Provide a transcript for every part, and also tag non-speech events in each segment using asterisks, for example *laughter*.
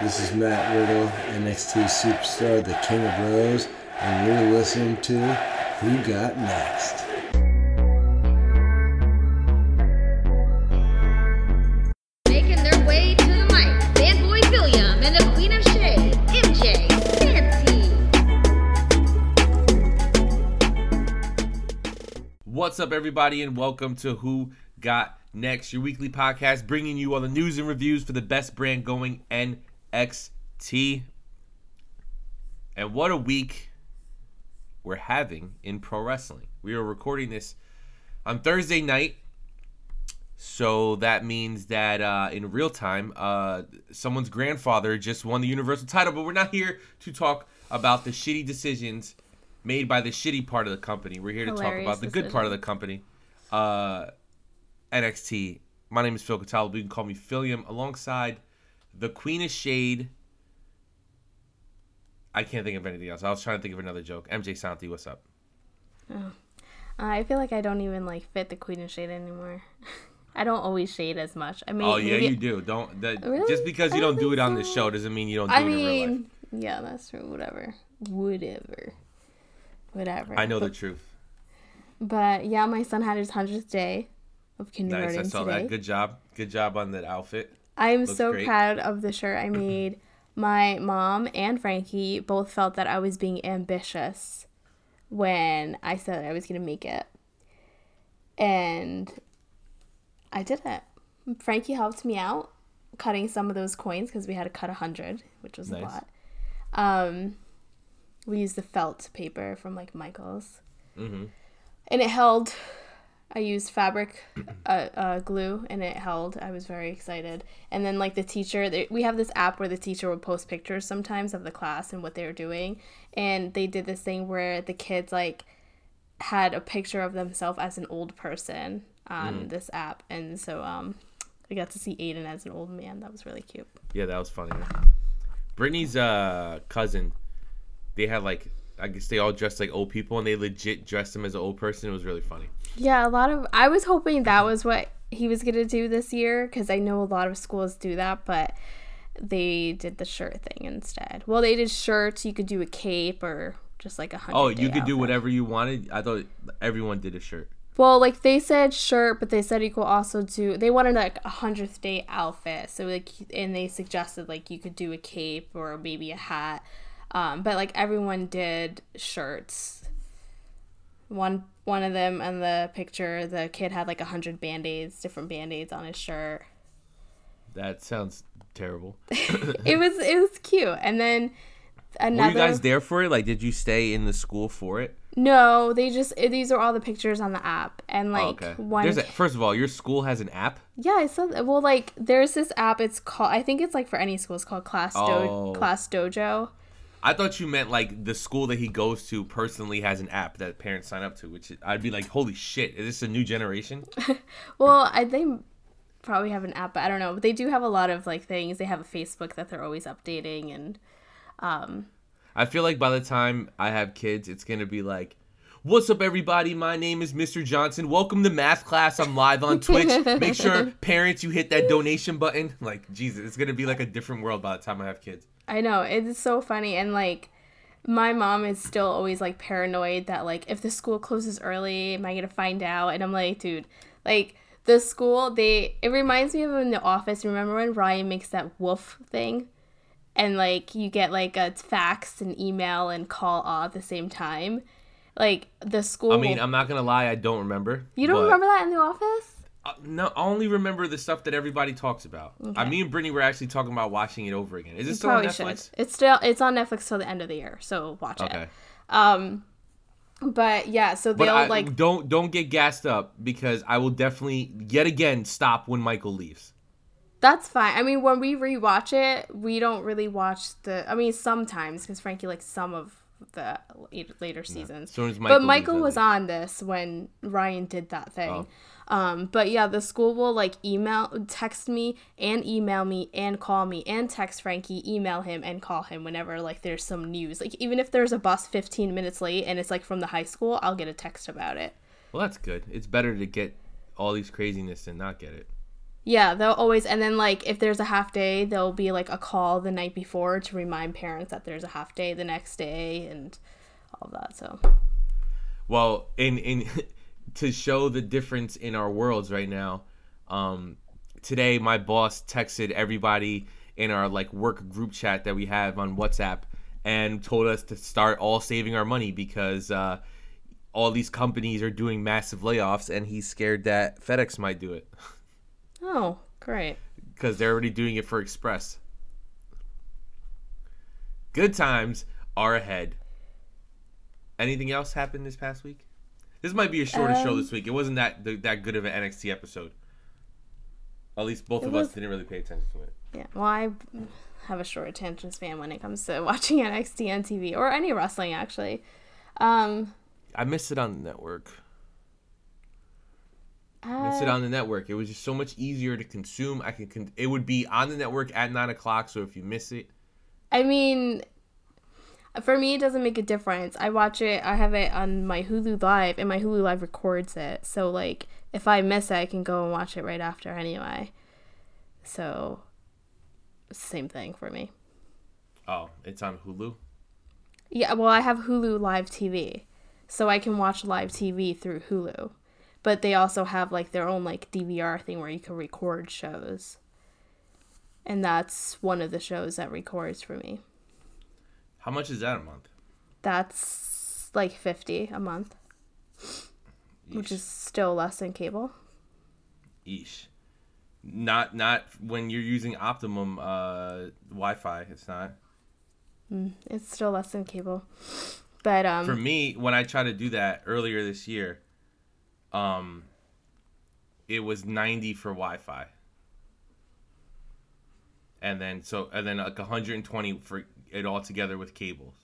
This is Matt Riddle, NXT Superstar, the King of Bros, and you're listening to Who Got Next. Making their way to the mic, Fanboy William and the Queen of Shade, MJ Fancy. What's up, everybody, and welcome to Who Got Next, your weekly podcast bringing you all the news and reviews for the best brand going NXT. And what a week we're having in pro wrestling. We are recording this on Thursday night, so that means that uh, in real time, uh, someone's grandfather just won the Universal title, but we're not here to talk about the shitty decisions made by the shitty part of the company. We're here to talk about the good part of the company. Uh, NXT. My name is Phil Cataldo. You can call me Philium alongside the Queen of Shade. I can't think of anything else. I was trying to think of another joke. MJ Santi, what's up? Uh, I feel like I don't even like fit the Queen of Shade anymore. *laughs* I don't always shade as much. I mean, oh yeah, maybe- you do. Don't that, Really? just because you don't don't do it on so. show doesn't mean you don't do I it in real life. mean, yeah, that's true. Whatever, whatever, whatever. I know the truth. But yeah, my son had his hundredth day of kindergarten Nice. I saw today. that. Good job. Good job on that outfit. I am Looks so great. proud of the shirt I *clears throat* made. My mom and Frankie both felt that I was being ambitious when I said I was going to make it. And I did it. Frankie helped me out cutting some of those coins because we had to cut a 100, which was Nice. a lot. Um, we used the felt paper from like Michael's. hmm And it held. I used fabric uh, uh, glue and it held. I was very excited. And then, like, the teacher, they, we have this app where the teacher would post pictures sometimes of the class and what they were doing. And they did this thing where the kids, like, had a picture of themselves as an old person on this app. And so, um, I got to see Aiden as an old man. That was really cute. Yeah, that was funny. Brittany's uh, cousin, they had like I guess they all dressed like old people, and they legit dressed him as an old person. It was really funny. Yeah, a lot of. I was hoping that was what he was gonna do this year because I know a lot of schools do that, but they did the shirt thing instead. Well, they did shirts. You could do a cape or just like a hundred. Oh, you could do whatever you wanted. I thought everyone did a shirt. Well, like they said shirt, but they said you could also do. They wanted like a hundredth day outfit, so like, and they suggested like you could do a cape or maybe a hat. Um, but like everyone did shirts. One one of them in the picture, the kid had like a hundred band aids, different band aids on his shirt. That sounds terrible. *laughs* it was it was cute, and then another. Were you guys there for it? Like, did you stay in the school for it? No, they just these are all the pictures on the app, and like oh, okay. one. There's a, first of all, your school has an app. Yeah, I saw that. Well, like there's this app. It's called. I think it's like for any school. It's called Class Do- Oh. Class Dojo. I thought you meant like the school that he goes to personally has an app that parents sign up to, which I'd be like, holy shit, is this a new generation? *laughs* Well, I they probably have an app, but I don't know. But they do have a lot of like things. They have a Facebook that they're always updating, and um, I feel like by the time I have kids, it's gonna be like, "What's up, everybody? My name is Mr. Johnson. Welcome to math class. I'm live on Twitch. Make sure *laughs* parents you hit that donation button. Like Jesus, it's gonna be like a different world by the time I have kids. I know it's so funny, and like my mom is still always like paranoid that like if the school closes early, am I gonna find out? And I'm like, dude, like the school, they it reminds me of in the office. Remember when Ryan makes that wolf thing? And like you get like a fax and email and call all at the same time. Like the school. I mean, will- I'm not gonna lie, I don't remember. you don't but- remember that in the office? No, I only remember the stuff that everybody talks about. I Okay. me and Brittany were actually talking about watching it over again. Is it You still on Netflix? should. It's still it's on Netflix till the end of the year, so watch Okay. it. Um, but yeah, so they'll I, like don't don't get gassed up because I will definitely yet again stop when Michael leaves. That's fine. I mean, when we rewatch it, we don't really watch the. I mean, sometimes because Frankie likes some of the later, seasons. as but Michael Michael was on this when Ryan did that thing. Oh. Um, but yeah, the school will like email, text me, and email me, and call me, and text Frankie, email him, and call him whenever like there's some news. Like even if there's a bus 15 minutes late and it's like from the high school, I'll get a text about it. Well, that's good. It's better to get all these craziness than not get it. Yeah, they'll always and then like if there's a half day, there'll be like a call the night before to remind parents that there's a half day the next day and all that. So Well, in in *laughs* to show the difference in our worlds right now, um, today my boss texted everybody in our like work group chat that we have on WhatsApp and told us to start all saving our money because uh, all these companies are doing massive layoffs and he's scared that FedEx might do it Oh, great. because they're already doing it for Express. Good times are ahead. Anything else happened this past week? This might be a shorter show Um, this week. It wasn't that that good of an NXT episode. At least both of was- us didn't really pay attention to it. Yeah. Well, I have a short attention span when it comes to *laughs* watching NXT on TV or any wrestling actually. Um I missed it on the network. I missed it on the network. It was just so much easier to consume. I can. Con- it would be on the network at nine o'clock. So if you miss it, I mean, for me, it doesn't make a difference. I watch it, I have it on my Hulu Live, and my Hulu Live records it. So, like, if I miss it, I can go and watch it right after anyway. So, same thing for me. oh, it's on Hulu. Yeah, well, I have Hulu Live TV. So I can watch live TV through Hulu. But they also have, like, their own, like, DVR thing where you can record shows. And that's one of the shows that records for me. How much is that a month? That's like 50 a month, which is still less than cable. Yeesh. Not not when you're using Optimum uh, Wi-Fi. It's not. It's still less than cable. But um For me, when I tried to do that earlier this year, um, it was ninety for Wi-Fi, and then so and then like hundred and twenty for it all together with cables.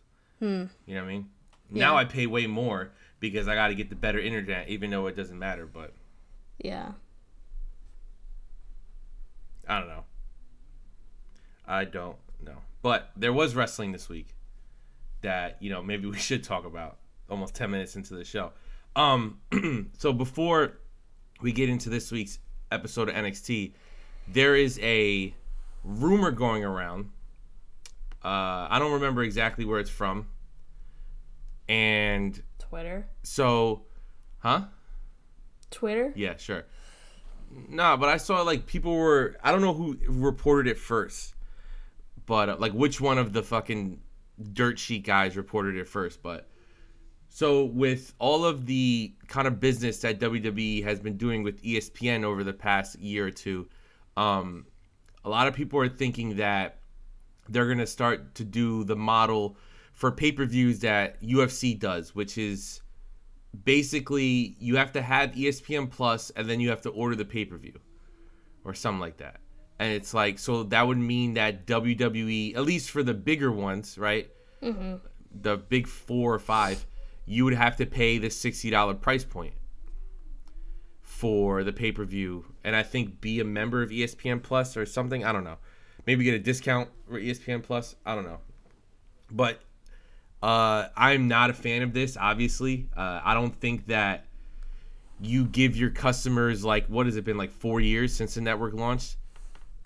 You know what I mean? Now I pay way more because I got to get the better internet, even though it doesn't matter. But yeah. I don't know. I don't know. But there was wrestling this week that, you know, maybe *laughs* we should talk about almost 10 minutes into the show. Um *clears throat* so before we get into this week's episode of NXT, there is a rumor going around. Uh I don't remember exactly where it's from. And Twitter. so huh? Twitter? Yeah, sure. Nah, but I saw like people were I don't know who reported it first, but uh, like which one of the fucking dirt sheet guys reported it first. But so with all of the kind of business that WWE has been doing with ESPN over the past year or two, um, a lot of people are thinking that they're gonna start to do the model for pay per views that UFC does, which is basically you have to have ESPN Plus and then you have to order the pay per view or something like that. And it's like so that would mean that WWE, at least for the bigger ones, right? Mm-hmm. The big four or five, you would have to pay the sixty dollar price point for the pay per view, and I think be a member of ESPN Plus or something. I don't know. Maybe get a discount for ESPN Plus. I don't know. But uh, I'm not a fan of this. Obviously, uh, I don't think that you give your customers like what has it been like four years since the network launched,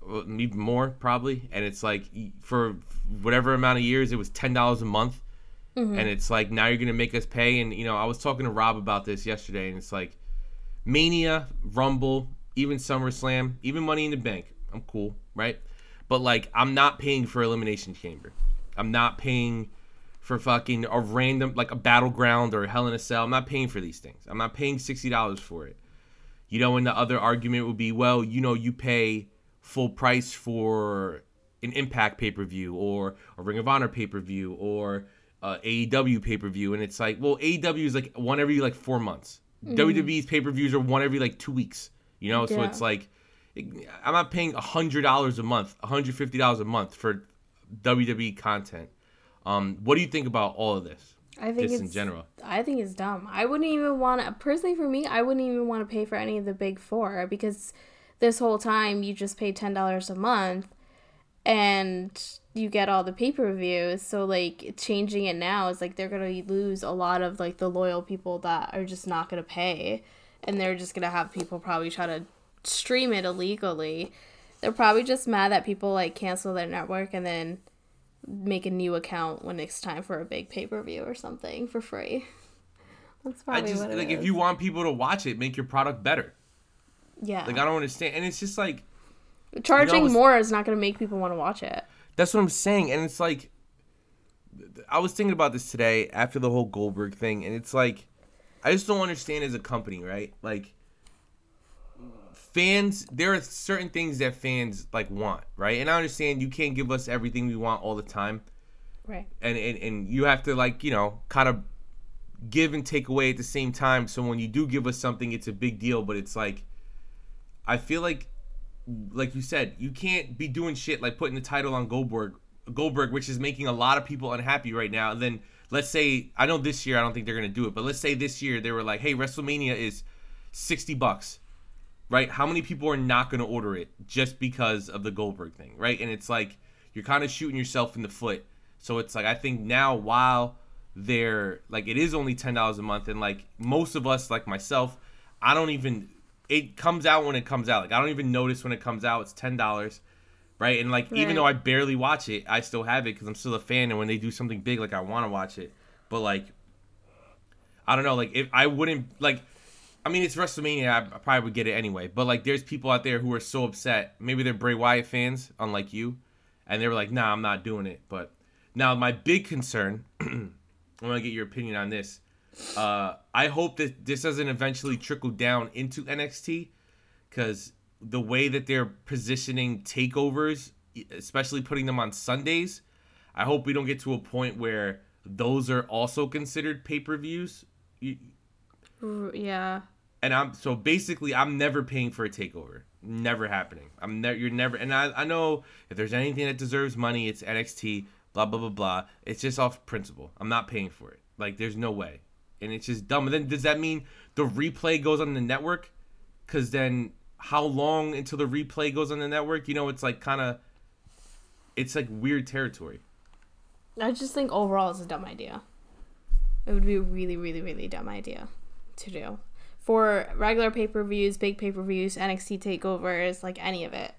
even more probably. And it's like for whatever amount of years, it was ten dollars a month, and it's like now you're gonna make us pay. And you know, I was talking to Rob about this yesterday, and it's like Mania, Rumble, even SummerSlam, even Money in the Bank. I'm cool, right? But like, I'm not paying for Elimination Chamber. I'm not paying for fucking a random like a battleground or a Hell in a Cell. I'm not paying for these things. I'm not paying sixty dollars for it. You know, and the other argument would be, well, you know, you pay full price for an Impact pay per view or a Ring of Honor pay per view or uh, AEW pay per view, and it's like, well, AEW is like one every like four months. WWE's pay per views are one every like two weeks. You know, so it's like I'm not paying hundred dollars a month, hundred fifty dollars a month for WWE content. Um, what do you think about all of this? I think Just it's in general. I think it's dumb. I wouldn't even want to personally for me, I wouldn't even want to pay for any of the big 4 because this whole time you just pay $10 a month and you get all the pay-per-views. So like changing it now is like they're going to lose a lot of like the loyal people that are just not going to pay and they're just going to have people probably try to stream it illegally. They're probably just mad that people like cancel their network and then make a new account when it's time for a big pay per view or something for free. That's I probably just what it like if you want people to watch it, make your product better. yeah, Like I don't understand, and it's just like charging was- more is not going to make people want to watch it. That's what I'm saying, and it's like I was thinking about this today after the whole Goldberg thing, and it's like I just don't understand as a company, right? Like fans, there are certain things that fans like want, right? And I understand you can't give us everything we want all the time, Right. and and, and you have to like you know kind of give and take away at the same time. So when you do give us something, it's a big deal, but it's like I feel like like you said, you can't be doing shit like putting the title on Goldberg, Goldberg, which is making a lot of people unhappy right now. And then let's say, I know this year I don't think they're gonna do it, but let's say this year they were like, hey, WrestleMania is sixty bucks, right? How many people are not gonna order it just because of the Goldberg thing, right? And it's like you're kind of shooting yourself in the foot. So it's like I think now while they're like it is only ten dollars a month, and like most of us, like myself, I don't even it comes out when it comes out. Like I don't even notice when it comes out. It's ten dollars, right? And like even though I barely watch it, I still have it because I'm still a fan. And when they do something big, like I want to watch it. But like, I don't know. Like if I wouldn't like, I mean it's WrestleMania. I, probably would get it anyway. But like, there's people out there who are so upset. Maybe they're Bray Wyatt fans, unlike you, and they were like, Nah, I'm not doing it. But now my big concern. I want to get your opinion on this. Uh, I hope that this doesn't eventually trickle down into NXT because the way that they're positioning takeovers, especially putting them on Sundays, I hope we don't get to a point where those are also considered pay per views. Yeah. And I'm so basically, I'm never paying for a takeover. Never happening. I'm. You're never. And I, I know if there's anything that deserves money, it's NXT. Blah blah blah blah. It's just off principle. I'm not paying for it. Like there's no way. And it's just dumb. And then does that mean the replay goes on the network? Because then how long until the replay goes on the network? You know, it's like kind of. It's like weird territory. I just think overall it's a dumb idea. It would be a really, really, really dumb idea to do. For regular pay per views, big pay per views, NXT takeovers, like any of it.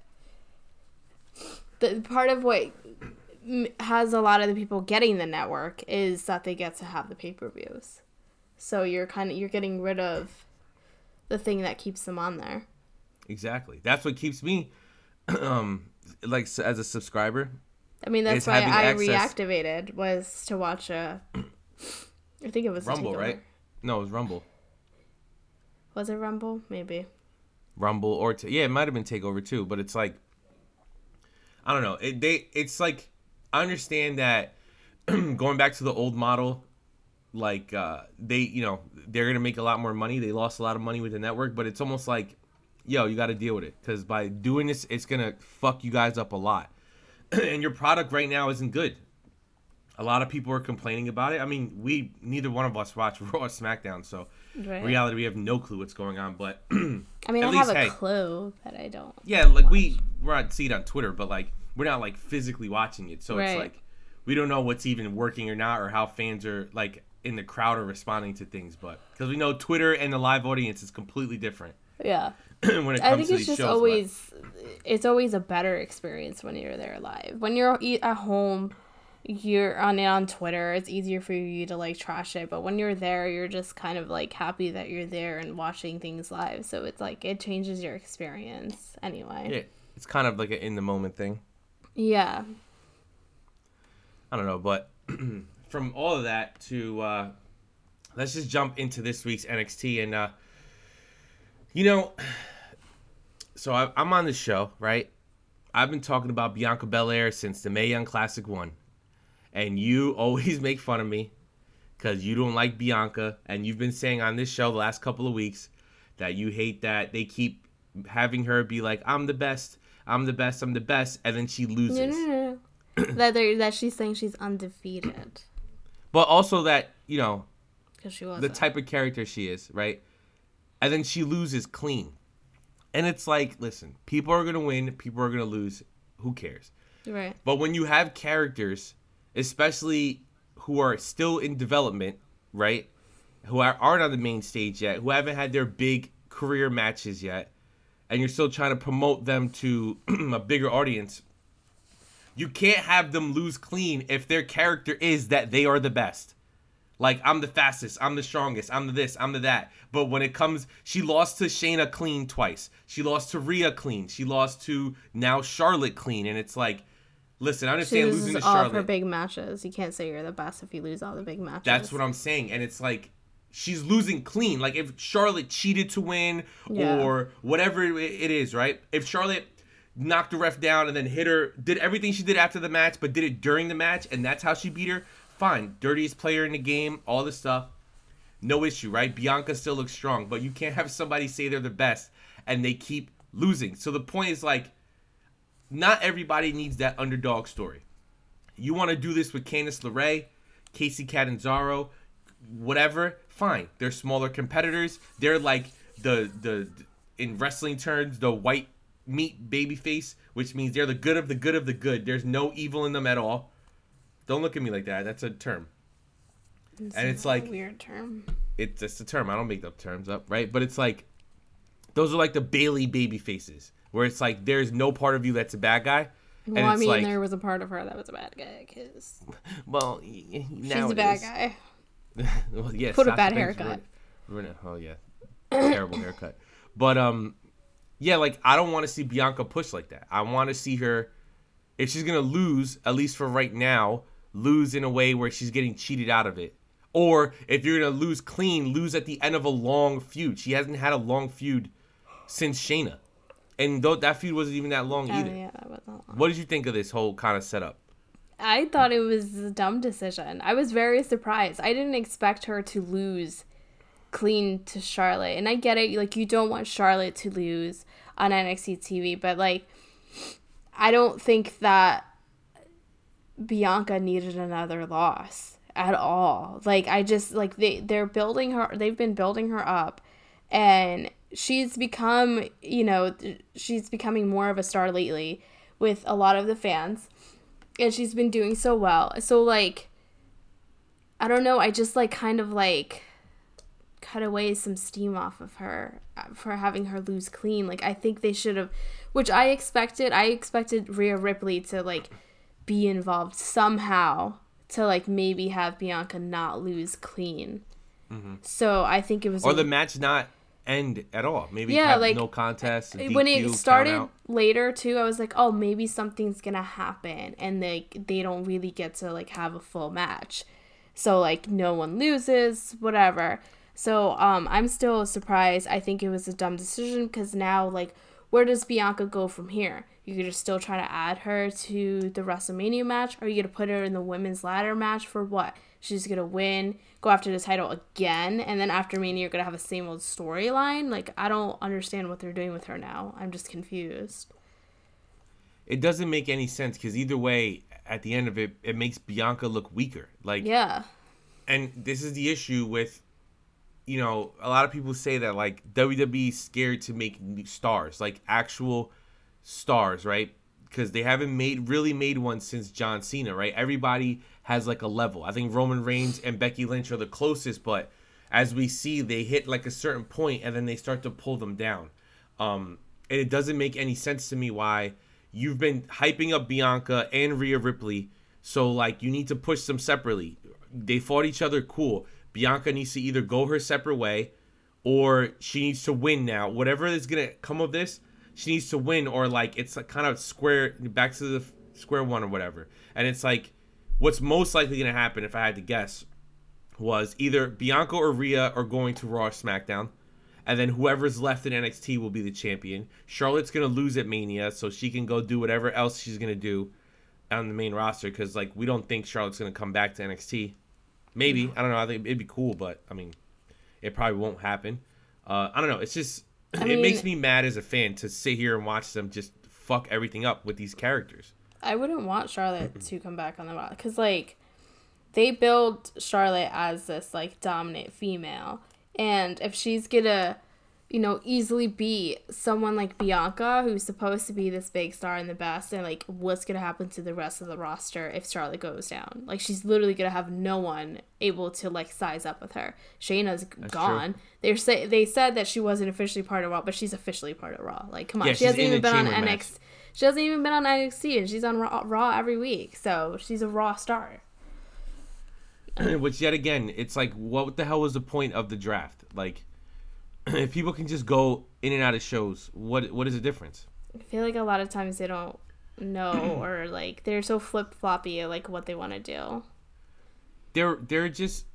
The part of what has a lot of the people getting the network is that they get to have the pay per views. So you're kind of you're getting rid of the thing that keeps them on there. Exactly. That's what keeps me, *clears throat* um, like as a subscriber. I mean, that's why I access- reactivated was to watch a. I think it was Rumble, right? No, it was Rumble. Was it Rumble? Maybe. Rumble or t- yeah, it might have been Takeover too. But it's like, I don't know. It, they it's like I understand that *clears throat* going back to the old model, like uh, they you know they're gonna make a lot more money. They lost a lot of money with the network, but it's almost like, yo, you got to deal with it because by doing this, it's gonna fuck you guys up a lot. *clears throat* and your product right now isn't good. A lot of people are complaining about it. I mean, we neither one of us watch *laughs* Raw or SmackDown, so Right. reality we have no clue what's going on. But *clears throat* I mean, at I have a hey. clue, but I don't. yeah, like we we're on see it on Twitter, but like we're not like physically watching it, so it's like we don't know what's even working or not, or how fans are like in the crowd are responding to things. But because we know Twitter and the live audience is completely different Yeah. *clears throat* when it comes I think to it's these just shows. but- always, it's always a better experience when you're there live. When you're at home, you're on it on Twitter. It's easier for you to like trash it, but when you're there, you're just kind of like happy that you're there and watching things live. So it's like it changes your experience anyway. yeah, it's kind of like an in the moment thing. Yeah. I don't know, but *clears throat* from all of that to uh, let's just jump into this week's NXT and uh, you know, *sighs* so I, I'm on the show, right? I've been talking about Bianca Belair since the Mae Young Classic one, and you *laughs* always make fun of me because you don't like Bianca, and you've been saying on this show the last couple of weeks that you hate that they keep having her be like, "I'm the best, I'm the best, I'm the best," and then she loses. No, no, no. *clears throat* that that she's saying she's undefeated But also that you know because she was the type of character she is, right? And then she loses clean. And it's like, listen, people are going to win, people are going to lose. Who cares? right. But when you have characters, especially who are still in development, right? Who are, aren't on the main stage yet, who haven't had their big career matches yet, and you're still trying to promote them to *clears throat* a bigger audience, you can't have them lose clean if their character is that they are the best. Like I'm the fastest, I'm the strongest, I'm the this, I'm the that. But when it comes, she lost to Shayna clean twice. She lost to Rhea clean. She lost to now Charlotte clean, and it's like, listen, I She understand losing loses to all of her big matches. You can't say you're the best if you lose all the big matches. That's what I'm saying, and it's like she's losing clean. Like if Charlotte cheated to win Yeah. or whatever it it is, right? If Charlotte knocked the ref down and then hit her, did everything she did after the match, but did it during the match, and that's how she beat her. Fine, dirtiest player in the game, all this stuff, no issue, right? Bianca still looks strong, but you can't have somebody say they're the best and they keep losing. So the point is like, not everybody needs that underdog story. You want to do this with Candice LeRae, Kacy Catanzaro, whatever, fine. They're smaller competitors. They're like the the in wrestling terms, the white meat baby face, which means they're the good of the good of the good. There's no evil in them at all. Don't look at me like that. That's a term. and it's a like weird term. it's just a term. I don't make the terms up, right? But it's like those are like the Bayley baby faces, where it's like there's no part of you that's a bad guy. And Well, I mean, like, there was a part of her that was a bad guy because *laughs* well, y- y- she's a bad guy. *laughs* well, yeah, Put a bad haircut. it. Oh yeah, terrible haircut. But um, yeah, like I don't want to see Bianca push like that. I want to see her, if she's gonna lose, at least for right now, lose in a way where she's getting cheated out of it. Or if you're gonna lose clean, lose at the end of a long feud. She hasn't had a long feud since Shayna, and though that feud wasn't even that long Oh either. yeah, that was not long. What did you think of this whole kind of setup? I thought it was a dumb decision. I was very surprised. I didn't expect her to lose clean to Charlotte. And I get it, like you don't want Charlotte to lose on NXT TV, but like I don't think that Bianca needed another loss at all. Like I just like they they're building her they've been building her up and she's become, you know, she's becoming more of a star lately with a lot of the fans and she's been doing so well. So like I don't know, I just like kind of like cut away some steam off of her uh, for having her lose clean. Like I think they should have which I expected. I expected Rhea Ripley to like be involved somehow to like maybe have Bianca not lose clean. So I think it was Mm-hmm. Or the match not end at all? Maybe Yeah, have like, no contest. a when it started later too i was like oh maybe something's gonna happen and they they don't really get to like have a full match. So like no one loses whatever. So um i'm still surprised. I think it was a dumb decision because now like where does bianca go from here? You could just still try to add her to the wrestlemania match or are you gonna put her in the women's ladder match for what she's gonna win go after the title again and then after mania you're gonna have the same old storyline like i don't understand what they're doing with her now i'm just confused it doesn't make any sense because either way, at the end of it, it makes Bianca look weaker. Like, yeah and this is the issue with, you know, a lot of people say that like WWE scared to make new stars, like actual stars, right? Because they haven't made really made one since John Cena, right? Everybody has like a level. I think Roman Reigns and Becky Lynch are the closest, but as we see, they hit like a certain point and then they start to pull them down. Um, and it doesn't make any sense to me why you've been hyping up Bianca and Rhea Ripley. So like you need to push them separately. They fought each other, cool. Bianca needs to either go her separate way or she needs to win now. Whatever is gonna come of this, she needs to win, or like it's like kind of square back to the square one or whatever. And it's like what's most likely gonna happen if I had to guess was either Bianca or Rhea are going to Raw or SmackDown, and then whoever's left in NXT will be the champion. Charlotte's gonna lose at Mania, so she can go do whatever else she's gonna do on the main roster because like we don't think Charlotte's gonna come back to NXT. Maybe I don't know. I think it'd be cool, but I mean, it probably won't happen. Uh, I don't know. It's just it mean- makes me mad as a fan to sit here and watch them just fuck everything up with these characters. I wouldn't want Charlotte *clears throat* to come back on the Raw because like they build Charlotte as this like dominant female, and if she's gonna, you know, easily beat someone like Bianca, who's supposed to be this big star and the best, and like what's gonna happen to the rest of the roster if Charlotte goes down? Like she's literally gonna have no one able to like size up with her. Shayna's gone. They're say they said that she wasn't officially part of Raw, but she's officially part of Raw. Like come on, Yeah, she hasn't even been on match. NXT. She hasn't even been on NXT, and she's on Raw, Raw every week, so she's a Raw star. *clears throat* Which yet again, it's like, what the hell was the point of the draft? Like, *clears throat* if people can just go in and out of shows, what what is the difference? I feel like a lot of times they don't know, *clears throat* or like they're so flip floppy, like what they want to do. They're they're just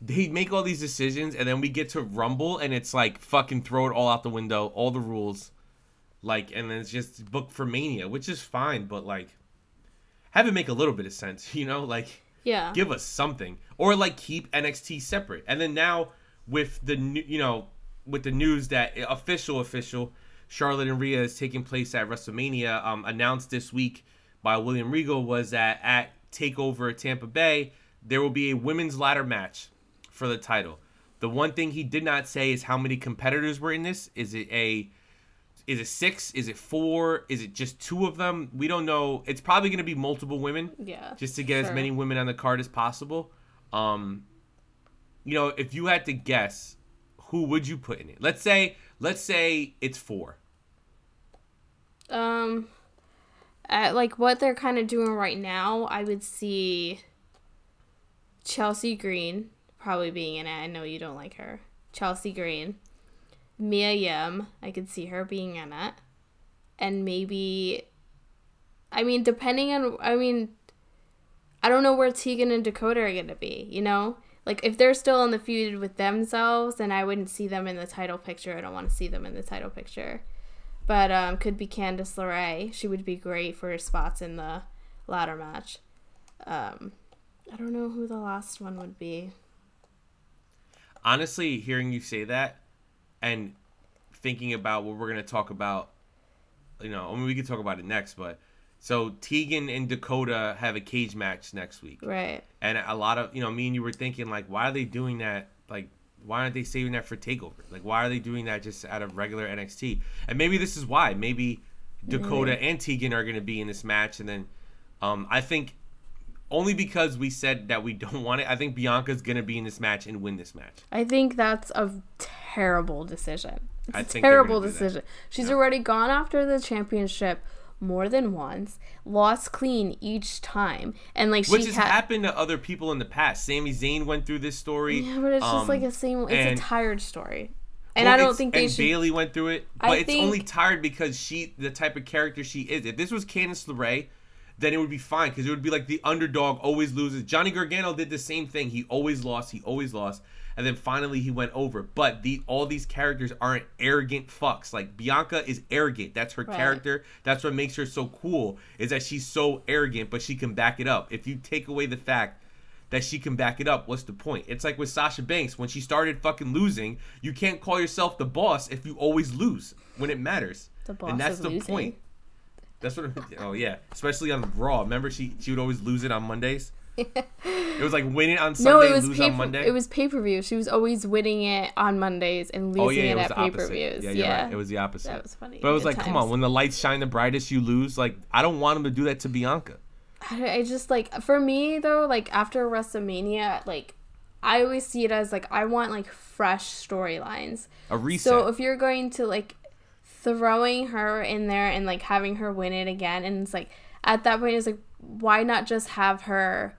they make all these decisions, and then we get to Rumble, and it's like fucking throw it all out the window, all the rules, like, and then it's just booked for Mania, which is fine, but like, have it make a little bit of sense, *laughs* you know, like. Yeah. give us something or like keep NXT separate. And then now with the new, you know, with the news that official official Charlotte and Rhea is taking place at WrestleMania um, announced this week by William Regal was that at Takeover Tampa Bay there will be a women's ladder match for the title. The one thing he did not say is how many competitors were in this. Is it a is it six? Is it four? Is it just two of them? We don't know. It's probably going to be multiple women Yeah. just to get as many women on the card as possible. Um, you know, if you had to guess, who would you put in it? Let's say, let's say it's four. Um, at like what they're kind of doing right now, I would see Chelsea Green probably being in it. I know you don't like her. Chelsea Green, Mia Yim, I could see her being in it, and maybe, I mean, depending on, I mean, I don't know where Tegan and Dakota are gonna be. You know, like if they're still in the feud with themselves, then I wouldn't see them in the title picture. I don't want to see them in the title picture but um, could be Candice LeRae. She would be great for spots in the ladder match. Um, I don't know who the last one would be. Honestly, hearing you say that and thinking about what we're going to talk about, you know, I mean, we could talk about it next, but so Tegan and Dakota have a cage match next week. Right. And a lot of, you know, me and you were thinking, like, why are they doing that? Like, why aren't they saving that for TakeOver? Like, why are they doing that just out of regular NXT? And maybe this is why. Maybe Dakota and Tegan are going to be in this match. And then um, I think only because we said that we *laughs* don't want it, I think Bianca's going to be in this match and win this match. I think that's a terrible decision. It's I a think terrible gonna do that. decision. She's already gone after the championship more than once, lost clean each time, and like Which has had. happened to other people in the past. Sami Zayn went through this story. Yeah, but it's just um, like a same. It's and- a tired story, and Well, I don't think they and should. Bayley went through it, but I it's think- only tired because she, the type of character she is. If this was Candice LeRae, then it would be fine because it would be like the underdog always loses. Johnny Gargano did the same thing. He always lost. He always lost, and then finally he went over. But the all these characters aren't arrogant fucks. Like Bianca is arrogant. That's her Right. character. That's what makes her so cool. Is that she's so arrogant, but she can back it up. If you take away the fact that she can back it up. What's the point? It's like with Sasha Banks when she started fucking losing. You can't call yourself the boss if you always lose when it matters. The boss and that's is the losing. point. That's what. *laughs* Oh yeah, especially on Raw. Remember she she would always lose it on Mondays. It was like winning on No, Sunday, it was lose pay. on Monday. It was pay per view. She was always winning it on Mondays and oh, losing oh yeah, it, it at pay per views. Yeah, Yeah, right. It was the opposite. That was funny. But it was like, come on, when the lights shine the brightest, you lose. Like I don't want him to do that to Bianca. I, I just like for me though, like after WrestleMania, like I always see it as like I want like fresh storylines. A reset. So if you're going to like throwing her in there and like having her win it again, and it's like at that point it's like why not just have her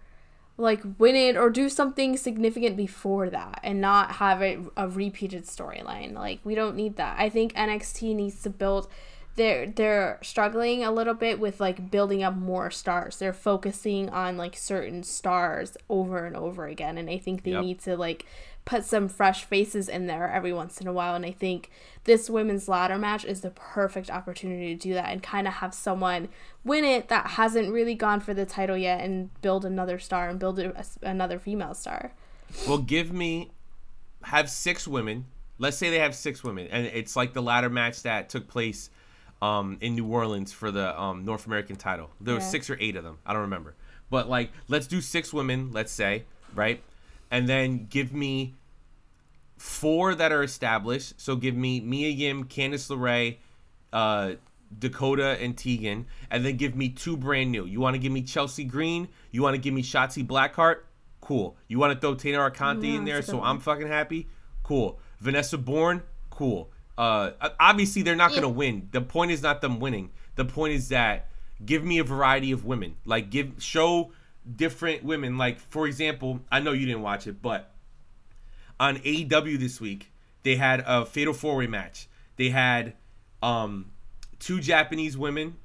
like win it or do something significant before that and not have it a repeated storyline. Like we don't need that. I think NXT needs to build they're they're struggling a little bit with like building up more stars. They're focusing on like certain stars over and over again and I think they Yep. need to like put some fresh faces in there every once in a while and I think this women's ladder match is the perfect opportunity to do that and kind of have someone win it that hasn't really gone for the title yet and build another star and build a, another female star. Well, give me have six women. Let's say they have six women, and it's like the ladder match that took place um, in New Orleans for the um, North American title. There was Yeah. six or eight of them. I don't remember, but like let's do six women. Let's say right, and then give me four that are established. So give me Mia Yim, Candice LeRae, uh, Dakota, and Tegan, and then give me two brand new. You want to give me Chelsea Green? You want to give me Shotzi Blackheart? Cool. You want to throw Taynara Conti Yeah, in there, so I'm fucking happy? Cool. Vanessa Borne? Cool. Uh, obviously they're not gonna win. The point is not them winning. The point is that give me a variety of women. Like give show different women. Like for example, I know you didn't watch it, but on AEW this week, they had a fatal four way match. They had um two Japanese women,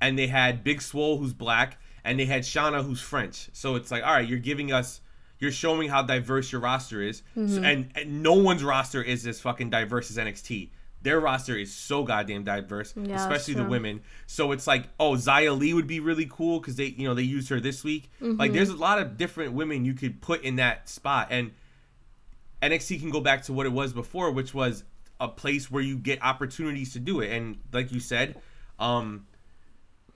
and they had Big Swole who's black, and they had Shanna who's French. So it's like, all right, you're giving us, you're showing how diverse your roster is, so, and, and no one's roster is as fucking diverse as NXT. Their roster is so goddamn diverse, Yeah, especially the women. So it's like, oh, Xia Li would be really cool because they, you know, they used her this week. Like, there's a lot of different women you could put in that spot, and NXT can go back to what it was before, which was a place where you get opportunities to do it. And like you said, um,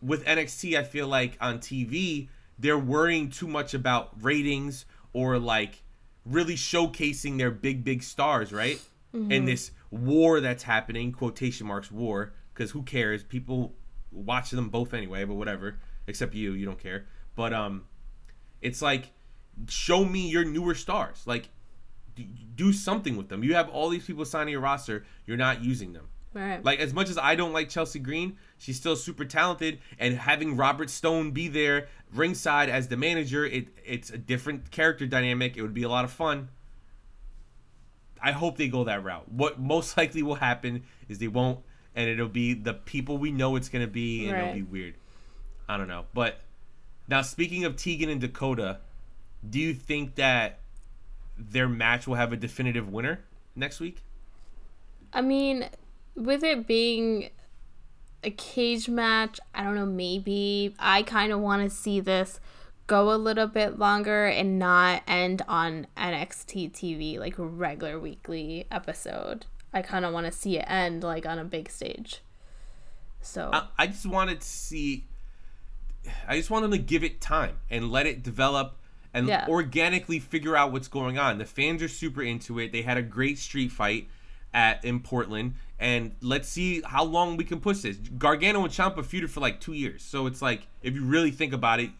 with NXT, I feel like on TV they're worrying too much about ratings or like really showcasing their big big stars, right? In this war that's happening, quotation marks war, because who cares? People watch them both anyway, but whatever. Except you, you don't care. But um, it's like show me your newer stars. Like do something with them. You have all these people signing your roster, you're not using them. Right. Like as much as I don't like Chelsea Green, she's still super talented, and having Robert Stone be there ringside as the manager, it it's a different character dynamic. It would be a lot of fun. I hope they go that route. What most *laughs* likely will happen is they won't, and it'll be the people we know it's gonna be, and it'll be weird. I don't know, but now speaking of Tegan and Dakota, do you think that their match will have a definitive winner next week? I mean, with it being a cage match, I don't know, maybe I kind of want to see this go a little bit longer and not end on NXT TV like regular weekly episode. I kind of want to see it end like on a big stage. So, I, I just wanted to see. I just want them to give it time and let it develop and Yeah. organically figure out what's going on. The fans are super into it. They had a great street fight at in Portland, and let's see how long we can push this. Gargano and Ciampa feuded for like two years, so it's like if you really think about it,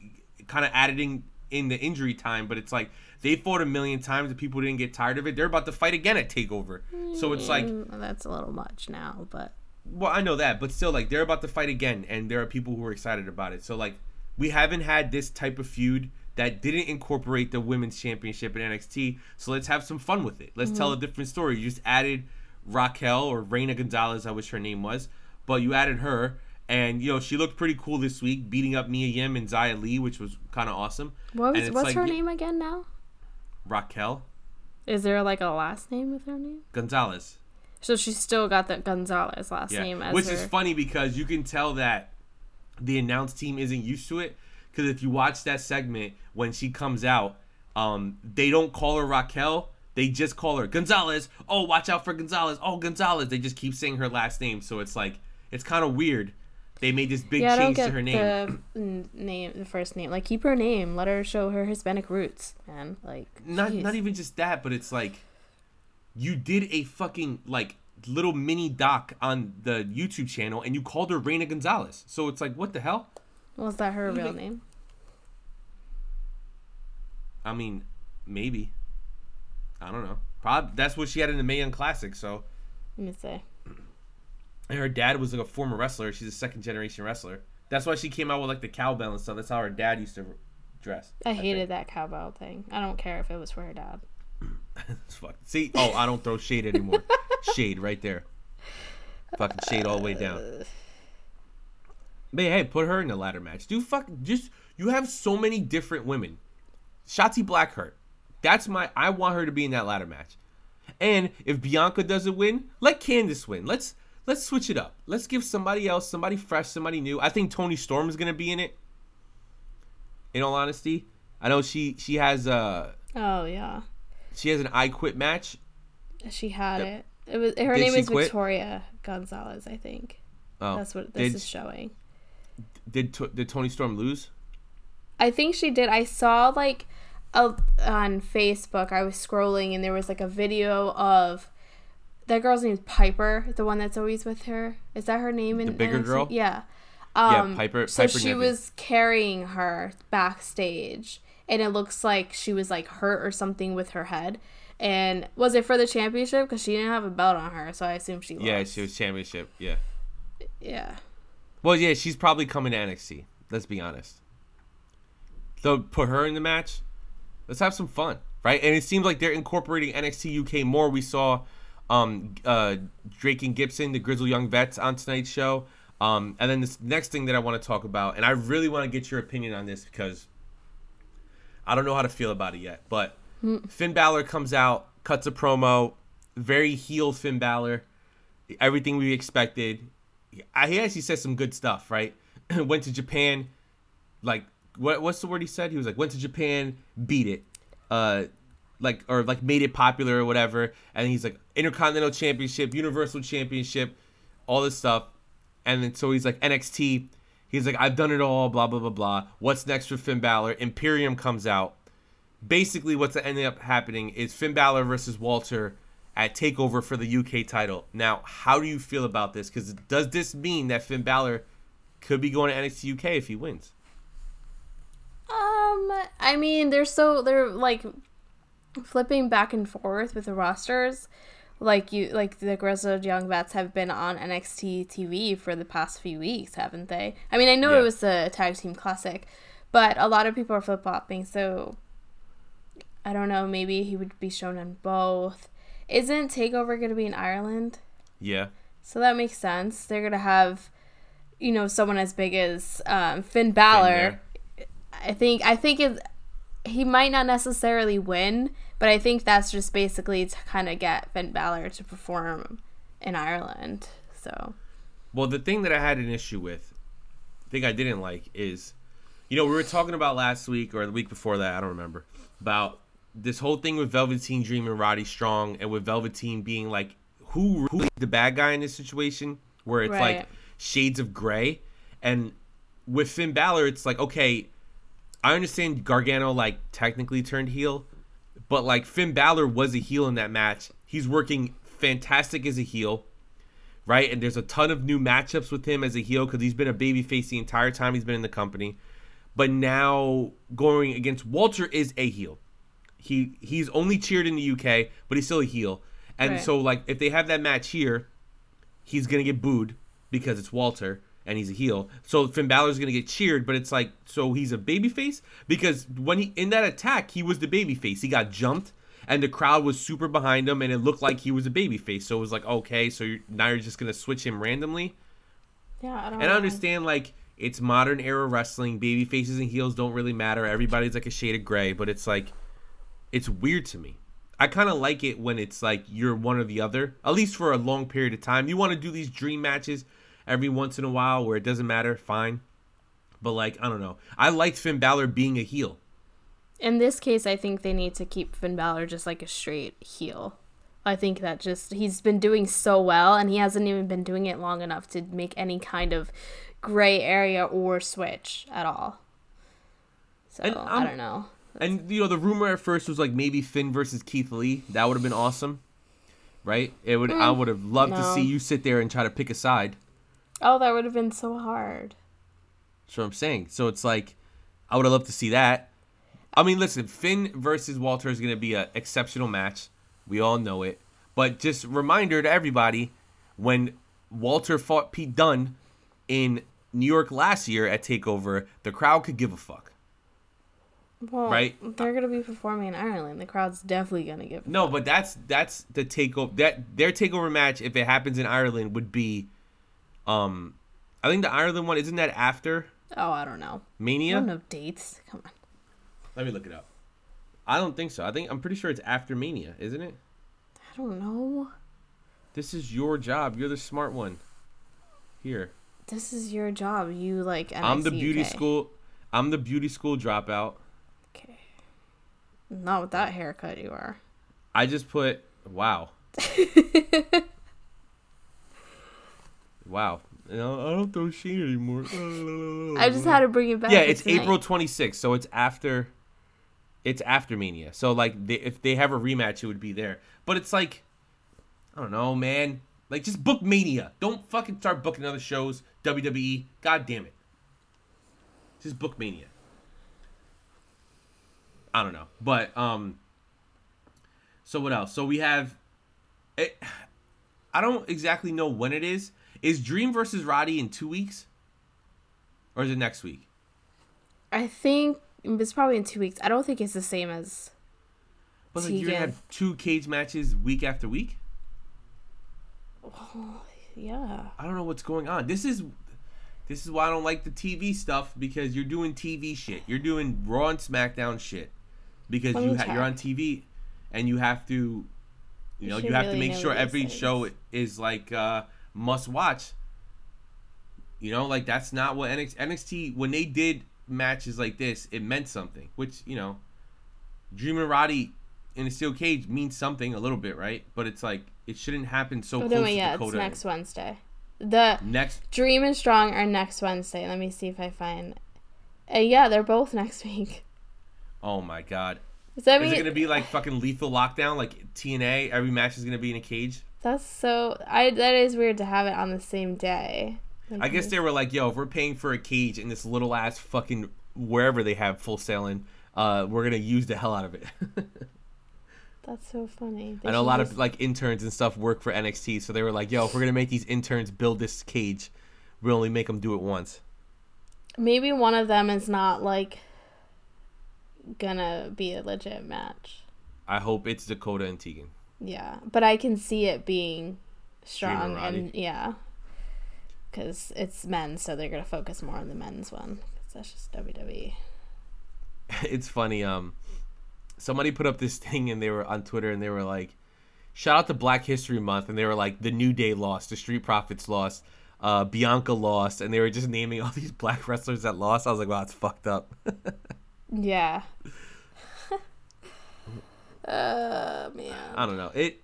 kind of adding in the injury time, but it's like they fought a million times and people didn't get tired of it. They're about to fight again at Takeover, so it's like mm, that's a little much now, but well, I know that, but still, like they're about to fight again, and there are people who are excited about it. So, like, we haven't had this type of feud that didn't incorporate the women's championship in NXT. So let's have some fun with it. Let's mm-hmm. tell a different story. You just added Raquel or Reina Gonzalez, I wish her name was, but you added her, and you know she looked pretty cool this week, beating up Mia Yim and Xia Li, which was kind of awesome. what was what's like, her name again now? Raquel Is there like a last name with her name? Gonzalez. So she still got the Gonzalez last Yeah, name as which her. is funny because you can tell that the announce team isn't used to it. Because if you watch that segment when she comes out, um, they don't call her Raquel. They just call her Gonzalez. Oh, watch out for Gonzalez. Oh, Gonzalez. They just keep saying her last name, so it's like it's kind of weird. They made this big yeah, change to her name. the name, the first name. Like keep her name. Let her show her Hispanic roots, man. Like Not not even just that, but it's like you did a fucking like little mini doc on the YouTube channel, and you called her Reina Gonzalez. So it's like, what the hell? Was that her real name? I mean, maybe. I don't know. Probably that's what she had in the Mae Young Classic. So, Let me say. and her dad was like a former wrestler. She's a second generation wrestler. That's why she came out with like the cowbell and stuff. That's how her dad used to dress. I hated that cowbell thing. I don't care if it was for her dad. *laughs* It's fuck. See, oh, I don't throw shade anymore. *laughs* shade right there. Fucking shade all the way down. Hey, put her in the ladder match. Do fuck just you have so many different women. Shotzi Blackheart. That's my I want her to be in that ladder match. And if Bianca doesn't win, let Candice win. Let's let's switch it up. Let's give somebody else, somebody fresh, somebody new. I think Toni Storm is gonna be in it. In all honesty, I know she she has a Oh yeah, she has an I Quit match. she had Yep. it. It was her name is quit? Victoria Gonzalez, I think. Oh, That's what this did, is showing. Did T- did Toni Storm lose? I think she did. I saw like uh, on Facebook, I was scrolling and there was like a video of that girl's name is Piper, the one that's always with her. Is that her name? In The bigger NXT? girl? Yeah. Yeah, Um, Piper- So Piper she Niven. was carrying her backstage, and it looks like she was like hurt or something with her head. And was it for the championship? Because she didn't have a belt on her, so I assume she. Yeah, lost. she was championship. Yeah. Yeah. Well, yeah, she's probably coming to NXT. Let's be honest. So put her in the match. Let's have some fun, right? And it seems like they're incorporating NXT UK more. We saw um, uh, Drake and Gibson, the Grizzle Young Vets, on tonight's show. Um, and then this next thing that I want to talk about, and I really want to get your opinion on this because I don't know how to feel about it yet. But Finn Balor comes out, cuts a promo, very heel Finn Balor, everything we expected. I, he actually said some good stuff, right? *clears throat* went to Japan, like what what's the word he said? He was like went to Japan, beat it, uh, like or like made it popular or whatever. And he's like Intercontinental Championship, Universal Championship, all this stuff. And then so he's like NXT. He's like I've done it all, blah blah blah blah. What's next for Finn Balor? Imperium comes out. Basically, what's ending up happening is Finn Balor versus Walter at Takeover for the UK title. Now, how do you feel about this? Because does this mean that Finn Balor could be going to NXT UK if he wins? Um, I mean, they're so they're like flipping back and forth with the rosters. Like you, like the Grizzled Young Vets have been on NXT TV for the past few weeks, haven't they? I mean, I know Yeah. it was the tag team classic, but a lot of people are flip flopping. So I don't know. Maybe he would be shown on both. Isn't Takeover going to be in Ireland? Yeah. So that makes sense. They're gonna have, you know, someone as big as um, Finn Balor. I think. I think it. He might not necessarily win, but I think that's just basically to kind of get Finn Balor to perform in Ireland. So Well, the thing that I had an issue with, thing I didn't like is, you know, we were talking about last week or the week before that, I don't remember, about this whole thing with Velveteen Dream and Roddy Strong, and with Velveteen being like, who who the bad guy in this situation, where it's Right. like shades of gray, and with Finn Balor, it's like okay, I understand Gargano like technically turned heel, but like Finn Balor was a heel in that match. He's working fantastic as a heel right? And there's a ton of new matchups with him as a heel because he's been a babyface the entire time he's been in the company. But now going against Walter is a heel. He he's only cheered in the UK, but he's still a heel. And Right. so like if they have that match here, he's gonna get booed because it's Walter and he's a heel. So Finn Balor's gonna get cheered, but it's like so he's a babyface because when he in that attack he was the babyface. He got jumped and the crowd was super behind him and it looked like he was a babyface. So it was like okay, so you're, now you're just gonna switch him randomly. yeah, I don't. And I understand like it's modern era wrestling. Baby faces and heels don't really matter. Everybody's like a shade of gray, but it's like it's weird to me. I kind of like it when it's like you're one or the other, at least for a long period of time. You want to do these dream matches every once in a while where it doesn't matter, fine. But like I don't know, I liked Finn Balor being a heel. In this case, I think they need to keep Finn Balor just like a straight heel. I think that just he's been doing so well, and he hasn't even been doing it long enough to make any kind of gray area or switch at all. So I don't know. And you know, the rumor at first was like maybe Finn versus Keith Lee. That would have been awesome, right? It would. I mm, would have loved to see you sit there and try to pick a side. Oh, that would have been so hard. That's what I'm saying. So it's like, I would have loved to see that. I mean, listen, Finn versus Walter is going to be an exceptional match. We all know it. But just reminder to everybody, when Walter fought Pete Dunne in New York last year at Takeover, the crowd could give a fuck. Well, Right. They're gonna be performing in Ireland. The crowd's definitely gonna give. No, but that's that's the takeover. That their takeover match, if it happens in Ireland, would be, um, I think the Ireland one isn't that after Oh, I don't know. I Mania. don't know dates. Come on. Let me look it up. I don't think so. I think I'm pretty sure it's after Mania, isn't it? I don't know. This is your job. You're the smart one. Here, This is your job. You like. I'm the beauty school. I'm the beauty school dropout. Not with that haircut, you are. I just put wow. *laughs* wow. You know, I don't throw shade anymore. I just had to bring it back. yeah, it's tonight. April 26th, so it's after. It's after Mania. So like they, if they have a rematch, it would be there. But it's like I don't know, man. Like just book Mania. Don't fucking start booking other shows. WWE. God damn it. Just book Mania. I don't know. But um so what else? So we have it, I don't exactly know when it is. Is Dream versus Roddy in 2 weeks? Or is it next week? I think it's probably in two weeks. I don't think it's the same as. But like you're gonna have two cage matches week after week. Oh, Yeah. I don't know what's going on. This is this is why I don't like the TV stuff because you're doing TV shit. You're doing Raw and SmackDown shit because Let you ha- you're on TV and you have to you know you have to make sure every things. show is like uh must watch. You know, like that's not what NXT, NXT when they did matches like this, it meant something. Which you know, Dream and Roddy in a steel cage means something a little bit, right? But it's like it shouldn't happen so Oh, close wait, yeah, Dakota. it's next Wednesday. The Next Dream and Strong are next Wednesday. Let me see if I find. Uh, yeah, they're both next *laughs* week. Oh my god. Does that Is mean it gonna be like fucking lethal lockdown, like TNA? Every match is gonna be in a cage. that's so? I that is weird to have it on the same day. I guess they were like, "Yo, if we're paying for a cage in this little ass fucking wherever they have full sailing, uh, we're gonna use the hell out of it." *laughs* That's so funny. I know a lot of like interns and stuff work for NXT, so they were like, "Yo, if we're gonna make these interns build this cage, we only make them do it once." maybe one of them is not like gonna be a legit match. I hope it's Dakota and Tegan. Yeah, but I can see it being strong and yeah, because it's men, so they're gonna focus more on the men's one. 'cause that's just. WWE. *laughs* it's funny. Um, somebody put up this *laughs* thing and they were on Twitter and they were like, "Shout out to Black History Month," and they were like, "The New Day lost, the Street Profits lost, uh, Bianca lost," and they were just naming *laughs* all these black wrestlers that lost. I was like, "Wow, it's fucked up." Yeah. uh *laughs* man. I don't know. It.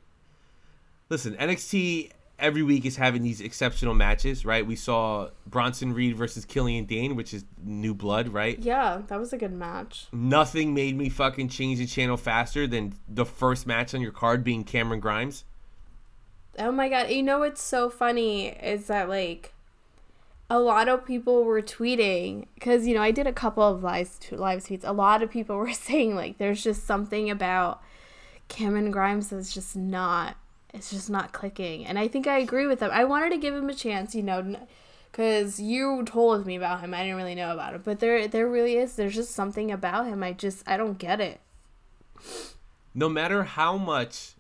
Listen, NXT every week is having these exceptional matches, right? We saw Bronson Reed versus Killian Dain, which is new blood, right? Yeah, that was a good match. Nothing made me fucking change the channel faster than the first match on your card being Cameron Grimes. Oh my god, you know what's so funny is that like a lot of people were tweeting because you know I did a couple of live live tweets. A lot of people *laughs* were saying like there's just something about Cameron Grimes that's just not it's just not clicking, and I think I agree with them. I wanted to give him a chance, you know, because you told me about him. I didn't really know about it, but there there really is. There's just something about him. I just I don't get it. no matter how much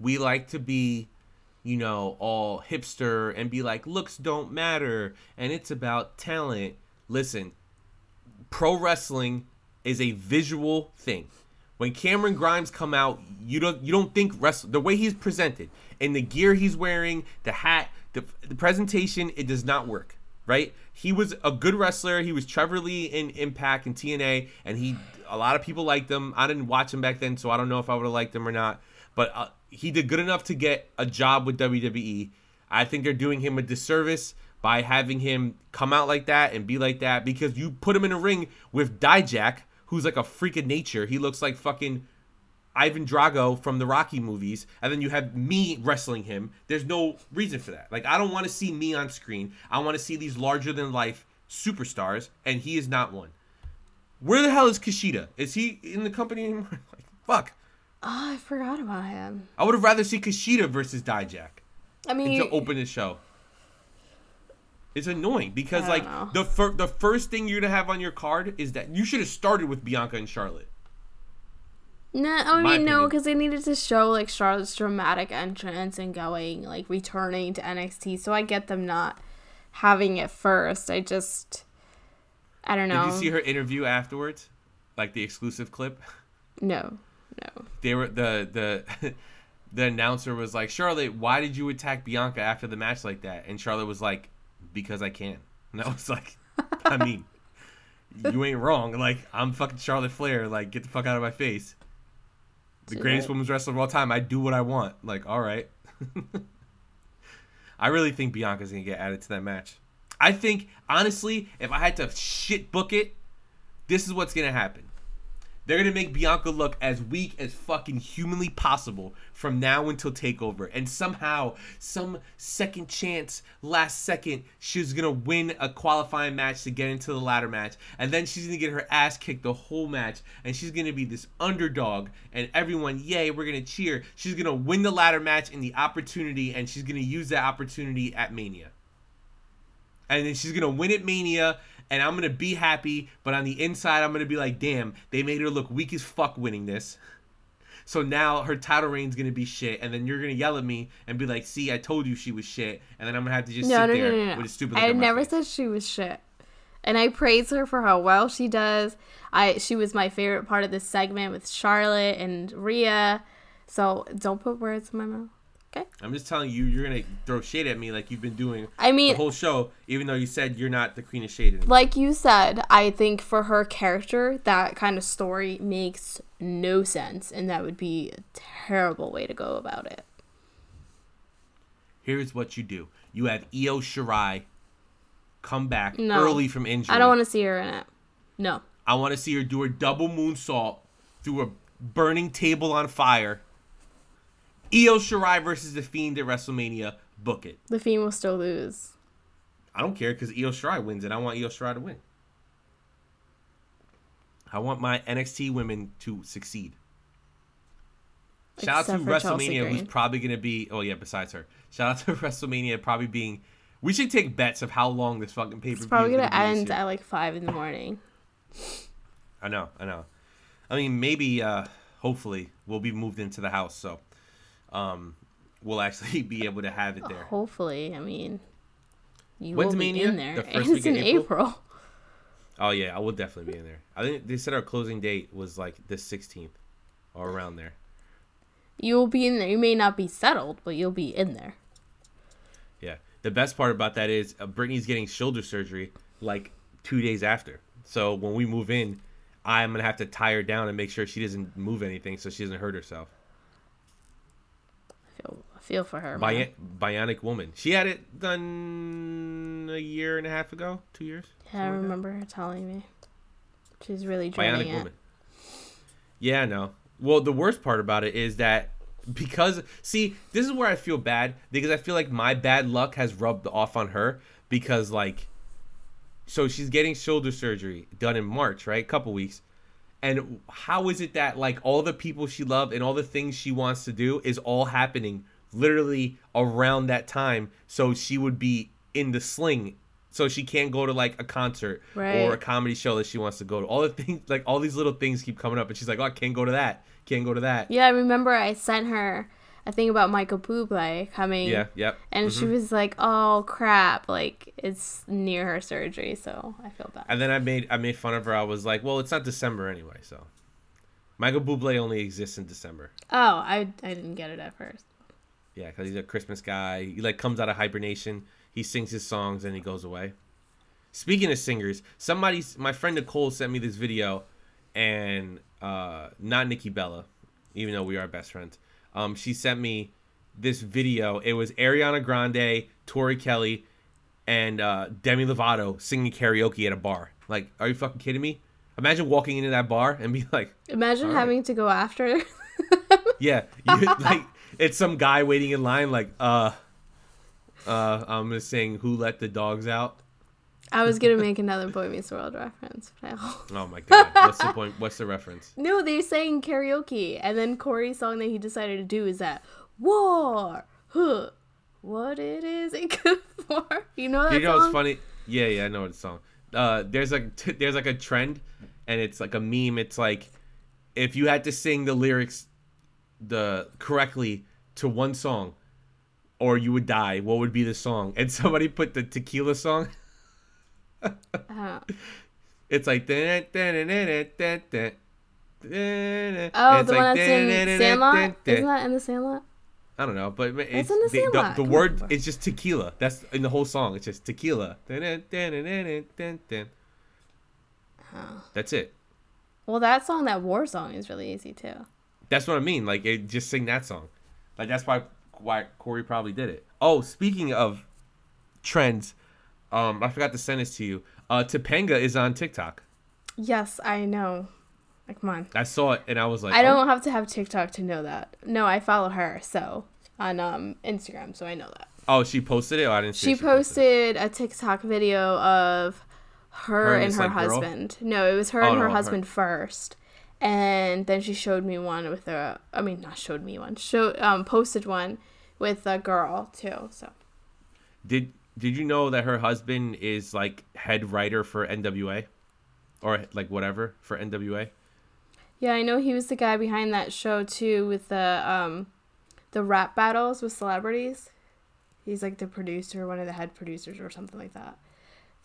we like to be, you know, all hipster and be like, looks don't matter and it's about talent. Listen, pro wrestling is a visual thing. When Cameron Grimes come out, you don't you don't think wrestle the way he's presented and the gear he's wearing, the hat, the, the presentation, it does not work. Right? He was a good wrestler. He was Trevor Lee in Impact and TNA, and he a lot of people liked him. I didn't watch him back then, so I don't know if I would have liked him or not. But uh, he did good enough to get a job with WWE. I think they're doing him a disservice by having him come out like that and be like that because you put him in a ring with Dijak, who's like a freak of nature. He looks like fucking Ivan Drago from the Rocky movies, and then you have me wrestling him. There's no reason for that. Like I don't want to see me on screen. I want to see these larger than life superstars, and he is not one. Where the hell is Kushida? Is he in the company anymore? *laughs* like fuck. Oh, I forgot about him. I would have rather see Kushida versus Dijak I mean, to open the show. It's annoying because like know. the fir- the first thing you're gonna have on your card is that you should have started with Bianca and Charlotte. No, I mean no, because they needed to show like Charlotte's dramatic entrance and going like returning to NXT. So I get them not having it first. I just, I don't know. Did you see her interview afterwards? Like the exclusive clip? No, no. They were the the *laughs* the announcer was like, "Charlotte, why did you attack Bianca after the match like that?" And Charlotte was like, "Because I can." *laughs* And I was like, "I mean, you ain't wrong. Like, I'm fucking Charlotte Flair. Like, get the fuck out of my face." The greatest women's wrestler of all time. I do what I want. Like, all right. *laughs* I really think Bianca's gonna get added to that match. I think honestly, if I had to shit book it, this is what's gonna happen. They're gonna make Bianca look as weak as fucking humanly possible from now until Takeover, and somehow, some second chance, last second, she's gonna win a qualifying match to get into the ladder match, and then she's gonna get her ass kicked the whole match, and she's gonna be this underdog, and everyone, yay, we're gonna cheer. She's gonna win the ladder match and the opportunity, and she's gonna use that opportunity at Mania. And then she's gonna win at Mania, and I'm gonna be happy, but on the inside, I'm gonna be like, damn, they made her look weak as fuck winning this. So now her title reign's gonna be shit, and then you're gonna yell at me and be like, "See, I told you she was shit," and then I'm gonna have to just No, sit no, there no, no, no. with a stupid. Look I on my never said she was shit. And I praise her for how well she does. I she was my favorite part of this segment with Charlotte and Rhea. So don't put words in my mouth. Okay? I'm just telling you, you're gonna throw shade at me like you've been doing I mean, the whole show, even though you said you're not the queen of shade anymore. like you said, I think for her character, that kind of story makes no sense, and that would be a terrible way to go about it. Here's what you do: you have Io Shirai come back No. early from injury. I don't want to see her in it. No. I want to see her do a double moonsault through a burning table on fire. Io Shirai versus the Fiend at WrestleMania. Book it. The Fiend will still lose. I don't care because Io Shirai wins, and I want Io Shirai to win. I want my NXT women to succeed. Shout out to Except for Chelsea WrestleMania, who's probably going to be. Oh yeah, besides her. Shout out to *laughs* WrestleMania, probably being. We should take bets of how long this fucking paper. It's probably going to end at like 5 in the morning. I know, I know. I mean, maybe, uh, hopefully, we'll be moved into the house, so um, we'll actually *laughs* be able to have it there. Hopefully, I mean, you When's will be Mania? in there. The *laughs* first it's in April? April. Oh yeah, I will definitely be in there. I think they said our closing date was like the 16th, or around there. You will be in there. You may not be settled, but you'll be in there. Yeah. The best part about that is uh, Brittany's getting shoulder surgery like two days after. So when we move in, I'm gonna have to tie her down and make sure she doesn't move anything so she doesn't hurt herself. I feel, feel for her. Bi- bionic woman. She had it done a year and a half ago, two years. Yeah, I something like remember her telling me. She's really dreading Bionic it. woman. Yeah, no. Well, the worst part about it is that because see, this is where I feel bad because I feel like my bad luck has rubbed off on her because like so she's getting shoulder surgery done in March, right? Couple weeks. And how is it that like all the people she loved and all the things she wants to do is all happening literally around that time so she would be in the sling so she can't go to like a concert or a comedy show that she wants to go to. All the things like all these little things keep coming up and she's like, "Oh, I can't go to that. Can't go to that." Yeah, I remember I sent her a thing about Michael Bublé coming. Yeah, yep. And she was like, "Oh crap! Like it's near her surgery, so I feel bad." And then I made I made fun of her. I was like, "Well, it's not December anyway, so." Michael Bublé only exists in December. Oh, I I didn't get it at first. Yeah, because he's a Christmas guy. He like comes out of hibernation. He sings his songs and he goes away. Speaking of singers, somebody, my friend Nicole sent me this video, and uh, not Nikki Bella, even though we are best friends. Um, she sent me this video. It was Ariana Grande, Tori Kelly, and uh, Demi Lovato singing karaoke at a bar. Like, are you fucking kidding me? Imagine walking into that bar and be *laughs* like, Imagine All right. having to go after. *laughs* Yeah, you, *laughs* like it's some guy waiting in line. Like, uh, uh, I'm gonna sing "Who Let the Dogs Out." I was gonna make another Boy Meets World reference, but I *laughs* *laughs* Oh my god, what's the point? What's the reference? No, they sang karaoke, and then Corey's song that he decided to do is that war, huh, what it is it good *laughs* for? You know that You know song? what's funny? Yeah, yeah, I know what song. Uh, there's like t- there's like a trend, and it's like a meme. It's like if you had to sing the lyrics the correctly to one song, or you would die. What would be the song? And somebody put the tequila song uh-huh. It's like da da da da da da. Oh, the one that's in Sandlot. Isn't that in the Sandlot? I don't know, but it's, in the, the, the, word it's just tequila. That's in the whole song. It's just tequila. Oh. That's it. Well, that song, that war song, is really easy too. That's what I mean. Like, just sing that song. Like that's why why Corey probably did it. Oh, speaking of trends, um, I forgot to send this to you. Uh, Topanga is on TikTok. Yes, I know. Like, come on. I saw it and I was like, I oh, don't have to have TikTok to know that. No, I follow her so on um Instagram, so I know that. Oh, she posted it. Oh, I didn't see. She if posted a TikTok video of her, Her and and her like, girl? husband. No, it was her Oh, and no, her her. husband first. And then she showed me one with a I mean not showed me one. Show um posted one with a girl too. So Did Did you know that her husband is like head writer for NWA, or like whatever for NWA? Yeah, I know he was the guy behind that show too with the um the rap battles with celebrities. He's like the producer, one of the head producers or something like that.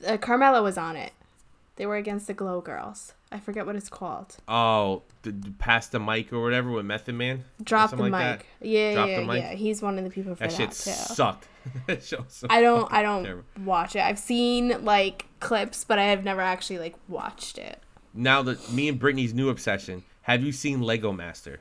Uh, Carmella was on it. They were against the Glow Girls. I forget what it's called. Oh, the, pass the mic or whatever with Method Man. Drop the something mic. that. Yeah, Drop yeah, the mic. yeah. He's one of the people for That that, shit too. sucked. That *laughs* show was so I don't I don't watch it. I've seen like clips, but I have never actually like watched it. Now that me and Brittany's new obsession. Have you seen Lego Master?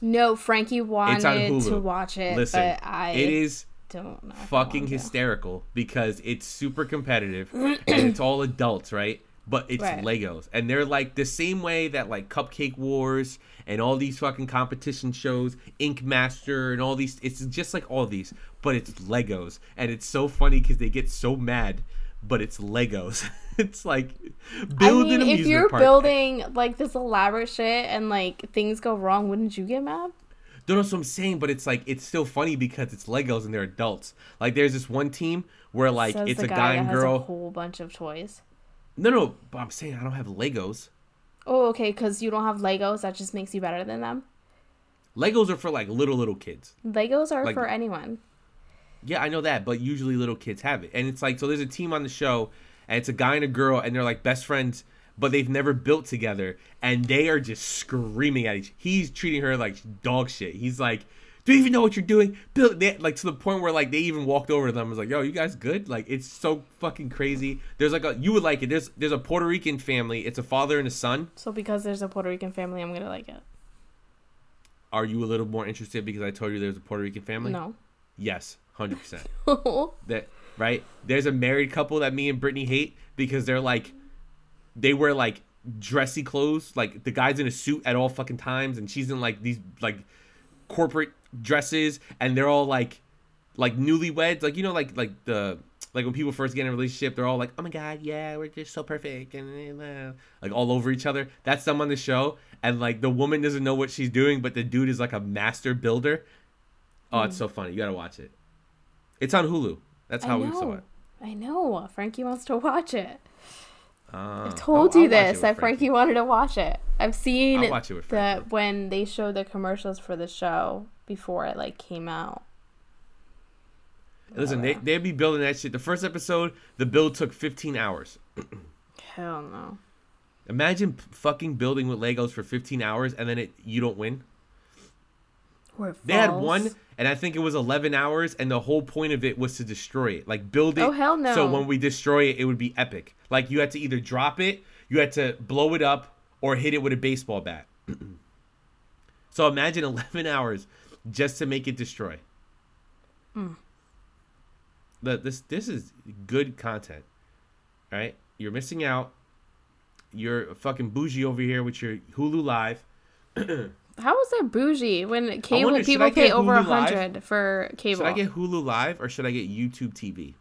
No, Frankie wanted It's on Hulu. to watch it, Listen, but I it is don't know. fucking hysterical because it's super competitive *clears throat* and it's all adults, right? But it's Right. Legos. And they're like the same way that like Cupcake Wars and all these fucking competition shows, Ink Master and all these it's just like all these, but it's Legos. And it's so funny cuz they get so mad, but it's Legos. *laughs* it's like build I mean, an if you're park. building like this elaborate shit and like things go wrong, wouldn't you get mad? Don't know what I'm saying, but it's like it's still funny because it's Legos and they're adults. Like there's this one team where like Says it's a guy, guy and has a girl. whole bunch of toys. No, no, but I'm saying I don't have Legos. Oh, okay, because you don't have Legos, that just makes you better than them. Legos are for like little little kids. Legos are Like- for anyone. Yeah, I know that, but usually little kids have it. And it's like so there's a team on the show and it's a guy and a girl and they're like best friends, but they've never built together and they are just screaming at each. He's treating her like dog shit. He's like, "Do you even know what you're doing?" Build they, like to the point where like they even walked over to them and was like, "Yo, you guys good?" Like it's so fucking crazy. There's like a you would like it. There's there's a Puerto Rican family. It's a father and a son. So because there's a Puerto Rican family, I'm gonna like it. Are you a little more interested because I told you there's a Puerto Rican family? No. Yes, 100%. *laughs* oh, that right there's a married couple that me and brittany hate because they're like they wear like dressy clothes like the guy's in a suit at all fucking times and she's in like these like corporate dresses and they're all like like newlyweds. Like you know like like the like when people first get in a relationship they're all like oh my god yeah we're just so perfect. And uh, like all over each other. That's them on the show. And like the woman doesn't know what she's doing but the dude is like a master builder. Oh it's so funny. You gotta watch it. It's on hulu. That's how we saw it. I know. Frankie wants to watch it. uh, I've told I'll- you I'll this that Frankie wanted to watch it. I've seen I'll watch it the when they showed the commercials for the show before it like came out. Listen, oh, they, they'd be building that shit. The first episode, the build took 15 hours. *clears throat* Hell no. Imagine fucking building with Legos for 15 hours and then it you don't win. Or They had one, and I think it was 11 hours, and the whole point of it was to destroy it. Like, build it. Oh, hell no. So when we destroy it, it would be epic. Like, you had to either drop it, you had to blow it up, or hit it with a baseball bat. *clears throat* so imagine 11 *laughs* hours just to make it destroy. Hmm. The, this this is good content, right? You're missing out. You're fucking bougie over here with your Hulu Live. *clears throat* How was that bougie when cable wonder, people pay get over a hundred for cable? Should I get Hulu Live or should I get YouTube TV?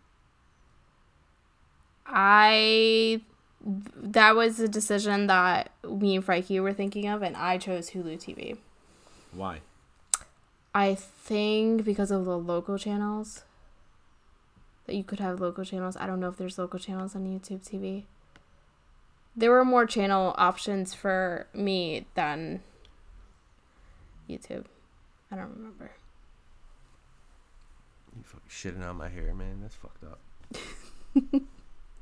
I that was a decision that me and Frankie were thinking of, and I chose Hulu TV. Why? I think because of the local channels that you could have local channels. I don't know if there's local channels on YouTube TV. There were more channel options for me than YouTube. I don't remember. You fucking shitting on my hair, man. That's fucked up. *laughs*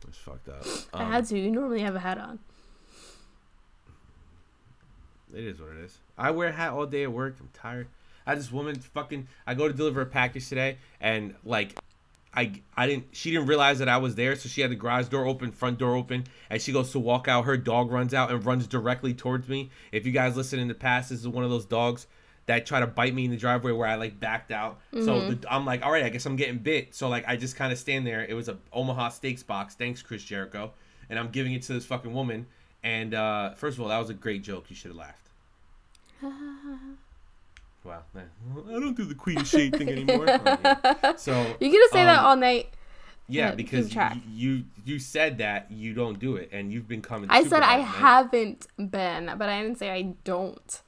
That's fucked up. I Um, had to. You normally have a hat on. It is what it is. I wear a hat all day at work. I'm tired. I had this woman fucking. I go to deliver a package today, and like, I I didn't. She didn't realize that I was there, so she had the garage door open, front door open, and she goes to walk out. Her dog runs out and runs directly towards me. If you guys listen in the past, this is one of those dogs that try to bite me in the driveway where I like backed out. So the, I'm like, all right, I guess I'm getting bit. So like, I just kind of stand there. It was a Omaha Steaks box. Thanks, Chris Jericho. And I'm giving it to this fucking woman And uh, first of all, that was a great joke. You should have laughed. *laughs* wow. I don't do the Queen of Shade thing anymore. *laughs* Oh. So You're gonna say that um, all night. Yeah, because you, you you said that you don't do it, and you've been coming. I said I man. haven't been, but I didn't say I don't.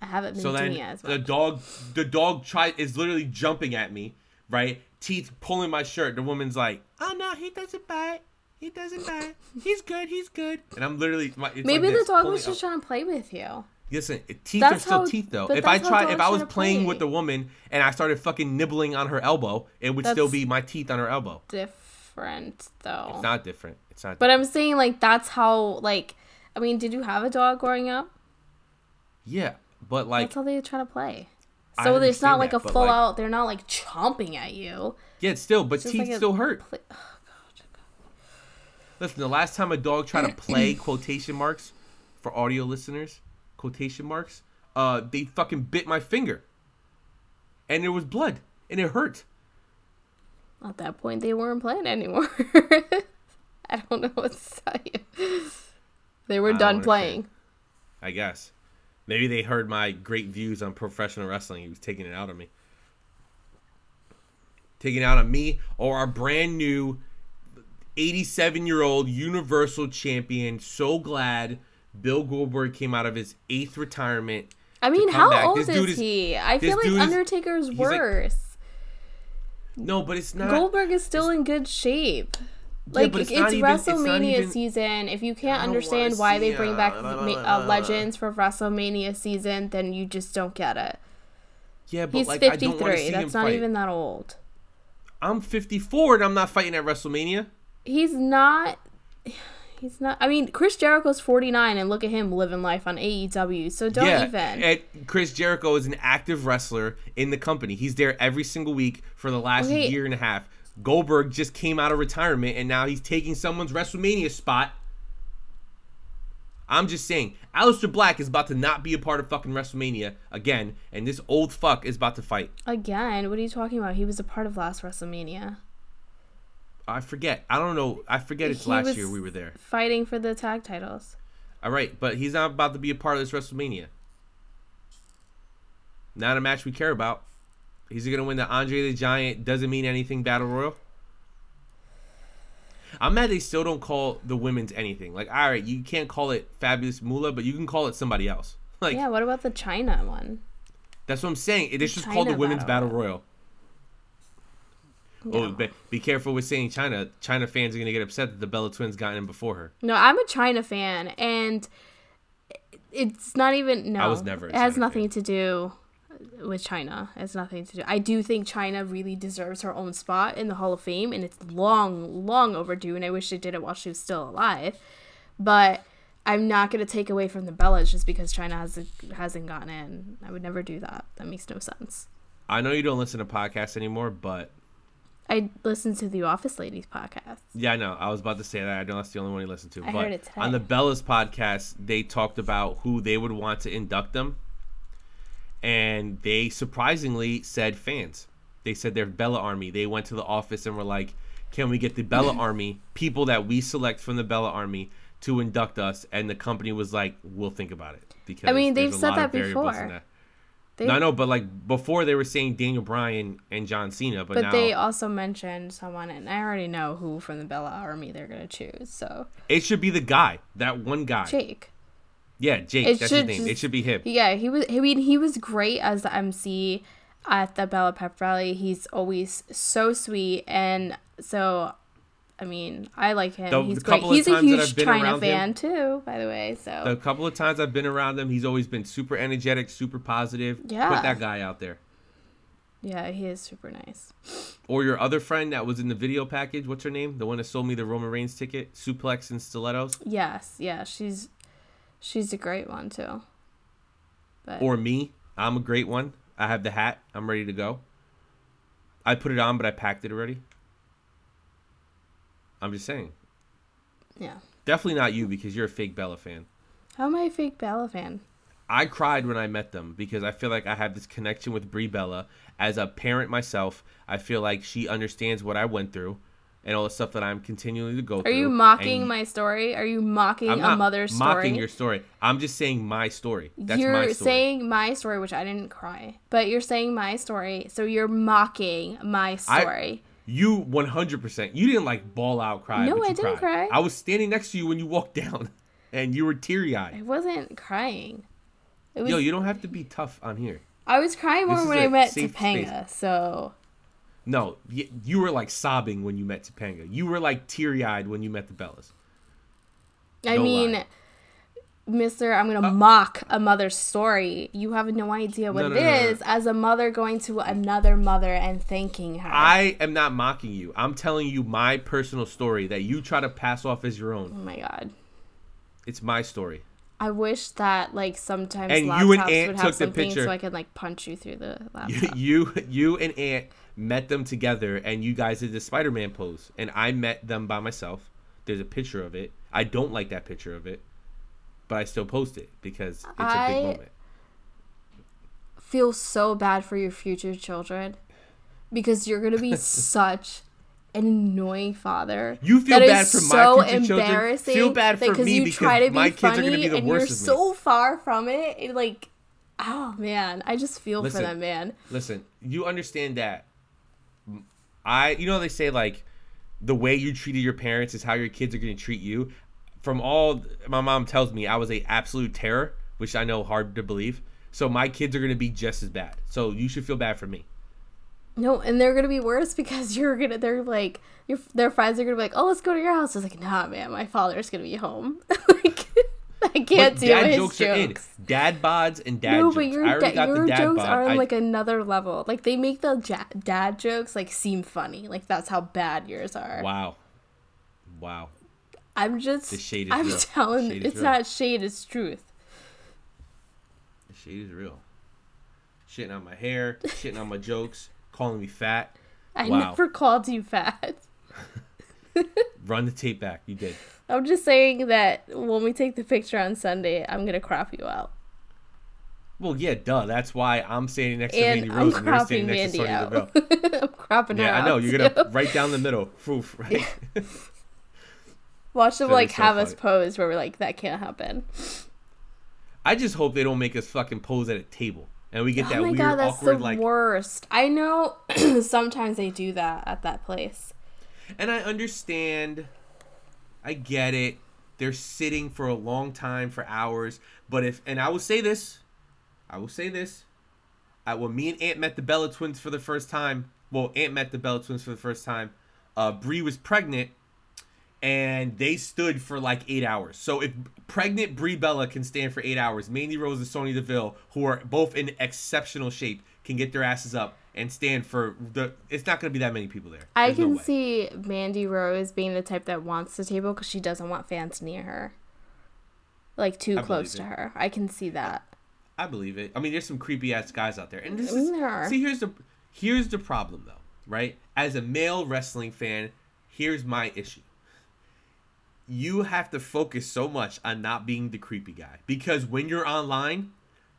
I haven't been So doing it as the dog, the dog try is literally jumping at me, right? Teeth pulling my shirt. The woman's like, "Oh no, he doesn't bite. He doesn't bite. He's good. He's good." And I'm literally, my, Maybe like the dog was just up. trying to play with you. Listen, it- teeth are still how- teeth though. If I that's tried, if I was playing play. with the woman and I started fucking nibbling on her elbow, it would still be my teeth on her elbow. Different though. It's not different. It's not. But I'm saying like that's how like I mean, did you have a dog growing up? yeah, but like, that's how they try to play. So it's not like that, a full like- out. They're not like chomping at you. yeah, still, but teeth like still hurt. Play- oh, oh, Listen, the last time a dog tried to play *clears throat* quotation marks for audio listeners, quotation marks, uh, they fucking bit my finger, and there was blood, and it hurt. At that point, they weren't playing anymore. *laughs* I don't know what to tell you. They were I done understand. playing. I guess maybe they heard my great views on professional wrestling. He was taking it out on me, taking it out on me or our brand new 87 year old Universal Champion. So glad Bill Goldberg came out of his eighth retirement. I mean, how back. old This is, is- he? I feel like dude is- Undertaker's like- worse. No, but it's not. Goldberg is still in good shape. Like but it's, it's even- it's WrestleMania even- season. If you can't understand why they bring back uh, ma- *laughs* uh, legends for WrestleMania season, then you just don't get it. yeah, but He's like I don't want to 53. That's not fight. even that old. I'm 54 and I'm not fighting at WrestleMania. He's not. He's not. I mean, Chris Jericho's 49, and look at him living life on AEW. So don't yeah, even. and Chris Jericho is an active wrestler in the company. He's there every single week for the last Okay. year and a half. Goldberg just came out of retirement and now he's taking someone's WrestleMania spot. I'm just saying, Aleister Black is about to not be a part of fucking WrestleMania again, and this old fuck is about to fight. Again, what are you talking about? He was a part of last WrestleMania, I forget. I don't know. I forget it's He last year we were there. fighting for the tag titles. All right, but he's not about to be a part of this WrestleMania. Not a match we care about. He's going to win the Andre the Giant doesn't mean anything battle royal. I'm mad they still don't call the women's anything. Like, all right, you can't call it Fabulous Moolah, but you can call it somebody else. Like, Yeah. What about the Chyna one? that's what I'm saying. It is just called the Women's Battle Battle Royal. Oh, be, be careful with saying Chyna. Chyna fans are going to get upset that the Bella Twins got in before her. No, I'm a Chyna fan, and it's not even. No, I was never It has Chyna nothing to do with Chyna. It has nothing to do. I do think Chyna really deserves her own spot in the Hall of Fame, and it's long, long overdue. And I wish they did it while she was still alive. But I'm not gonna take away from the Bellas just because Chyna hasn't hasn't gotten in. I would never do that. That makes no sense. I know you don't listen to podcasts anymore, but I listened to the Office Ladies podcast. Yeah, I know. I was about to say that. I know that's the only one you listen to. I but heard it today. on the Bellas podcast, they talked about who they would want to induct them. And they surprisingly said fans. They said they're Bella Army. They went to the office and were like, can we get the Bella *laughs* Army, people that we select from the Bella Army, to induct us? And the company was like, we'll think about it. Because I mean, they've said that before. that. They, No, I know, but like before they were saying Daniel Bryan and John Cena, but, But now they also mentioned someone, and I already know who from the Bella Army they're gonna choose. So it should be the guy, that one guy. Jake, Yeah, Jake. It that's his should name. It should be him. yeah, he was. I mean, he was great as the MC at the Bella Pep Rally. He's always so sweet, and so, I mean, I like him. The- He's the great. He's a huge Chyna fan him- too, by the way. So The couple of times I've been around him, he's always been super energetic, super positive. Yeah. Put that guy out there. yeah, he is super nice. Or your other friend that was in the video package. What's her name? The one that sold me the Roman Reigns ticket, suplex and stilettos. Yes, yeah, she's she's a great one too. But Or me. I'm a great one. I have the hat. I'm ready to go. I put it on, but I packed it already. I'm just saying. yeah, Definitely not you because you're a fake Bella fan. how am I a fake Bella fan? I cried when I met them because I feel like I have this connection with Brie Bella as a parent myself. I feel like she understands what I went through, and all the stuff that I'm continually to go Are through. Are you mocking and my story? Are you mocking I'm a mother's story? mocking your story. I'm just saying my story. That's you're my story. saying my story, which I didn't cry, but you're saying my story, so you're mocking my story. You 100%. You didn't like ball out cry. No, I didn't cried. cry. I was standing next to you when you walked down, *laughs* and you were teary eyed. I wasn't crying. It was, Yo, you don't have to be tough on here. I was crying more when I met Topanga, so No, y- you were like sobbing when you met Topanga. You were like teary eyed when you met the Bellas. I mean, lie. Uh, Mister, I'm gonna mock a mother's story. You have no idea what No, it no, no, no, is as a mother going to another mother and thanking her. I am not mocking you. I'm telling you my personal story that you try to pass off as your own. oh my god. It's my story. I wish that like sometimes And laptops you and Aunt would took have the something picture. so I could like punch you through the *laughs* You, laptop. you, you and Aunt met them together, and you guys did the Spider-Man pose, and I met them by myself. There's a picture of it. I don't like that picture of it, but I still post it because it's a I- big moment. Feel so bad for your future children because you're gonna be *laughs* such an annoying father. You feel that bad is for my so future children. embarrassing. Feel bad for me you because try to be my kids are funny gonna be the and worst you're so far from it. it like, oh man, I just feel Listen. for them, man. Listen, you understand that I you know they say like the way you treated your parents is how your kids are going to treat you. From all my mom tells me, I was a absolute terror, which I know hard to believe. So my kids are going to be just as bad. So you should feel bad for me. No, and they're gonna be worse because *laughs* you're gonna. They're like your their friends are gonna be like, oh, let's go to your house. I was like, nah, man, my father's gonna be home. *laughs* like, I can't But deal dad his jokes, jokes. are in. Dad bods and dad no, jokes. but your, I da- got your jokes bod. are on I- like another level. Like they make the ja- dad jokes like seem funny. Like that's how bad yours are. wow. Wow. I'm just. The shade is I'm real. telling. Shade it's not shade. It's truth. The shade is real. Shitting on my hair, shitting on my jokes, calling me fat. I Wow. never called you fat. *laughs* Run the tape back. You did. I'm just saying that when we take the picture on Sunday, I'm gonna crop you out. Well, yeah, duh. That's why I'm standing next to And Mandy I'm and you're standing next to Mandy Sonya out. Deville. *laughs* I'm cropping her Yeah, I know. You're gonna right down the middle. Foof, right? *laughs* Watch them That like so have us pose where we're like, that can't happen. I just hope they don't make us fucking pose at a table and we get that oh my weird, god, that's awkward the like. worst. I know *clears throat* sometimes they do that at that place. And I understand. I get it. They're sitting for a long time, for hours. But if and I will say this, I will say this. I, when me and Aunt met the Bella twins for the first time, well, Aunt met the Bella twins for the first time. Uh, Brie was pregnant, and they stood for like eight hours. So if pregnant Brie Bella can stand for eight hours, Mandy Rose and Sonya Deville, who are both in exceptional shape, can get their asses up and stand for the. It's not going to be that many people there. I There's no can way. see Mandy Rose being the type that wants the table because she doesn't want fans near her. Like too I close to her. I can see that. I believe it. I mean, there's some creepy ass guys out there, and this I mean, is there are. see. Here's the here's the problem though, right? As a male wrestling fan, here's my issue. You have to focus so much on not being the creepy guy because when you're online,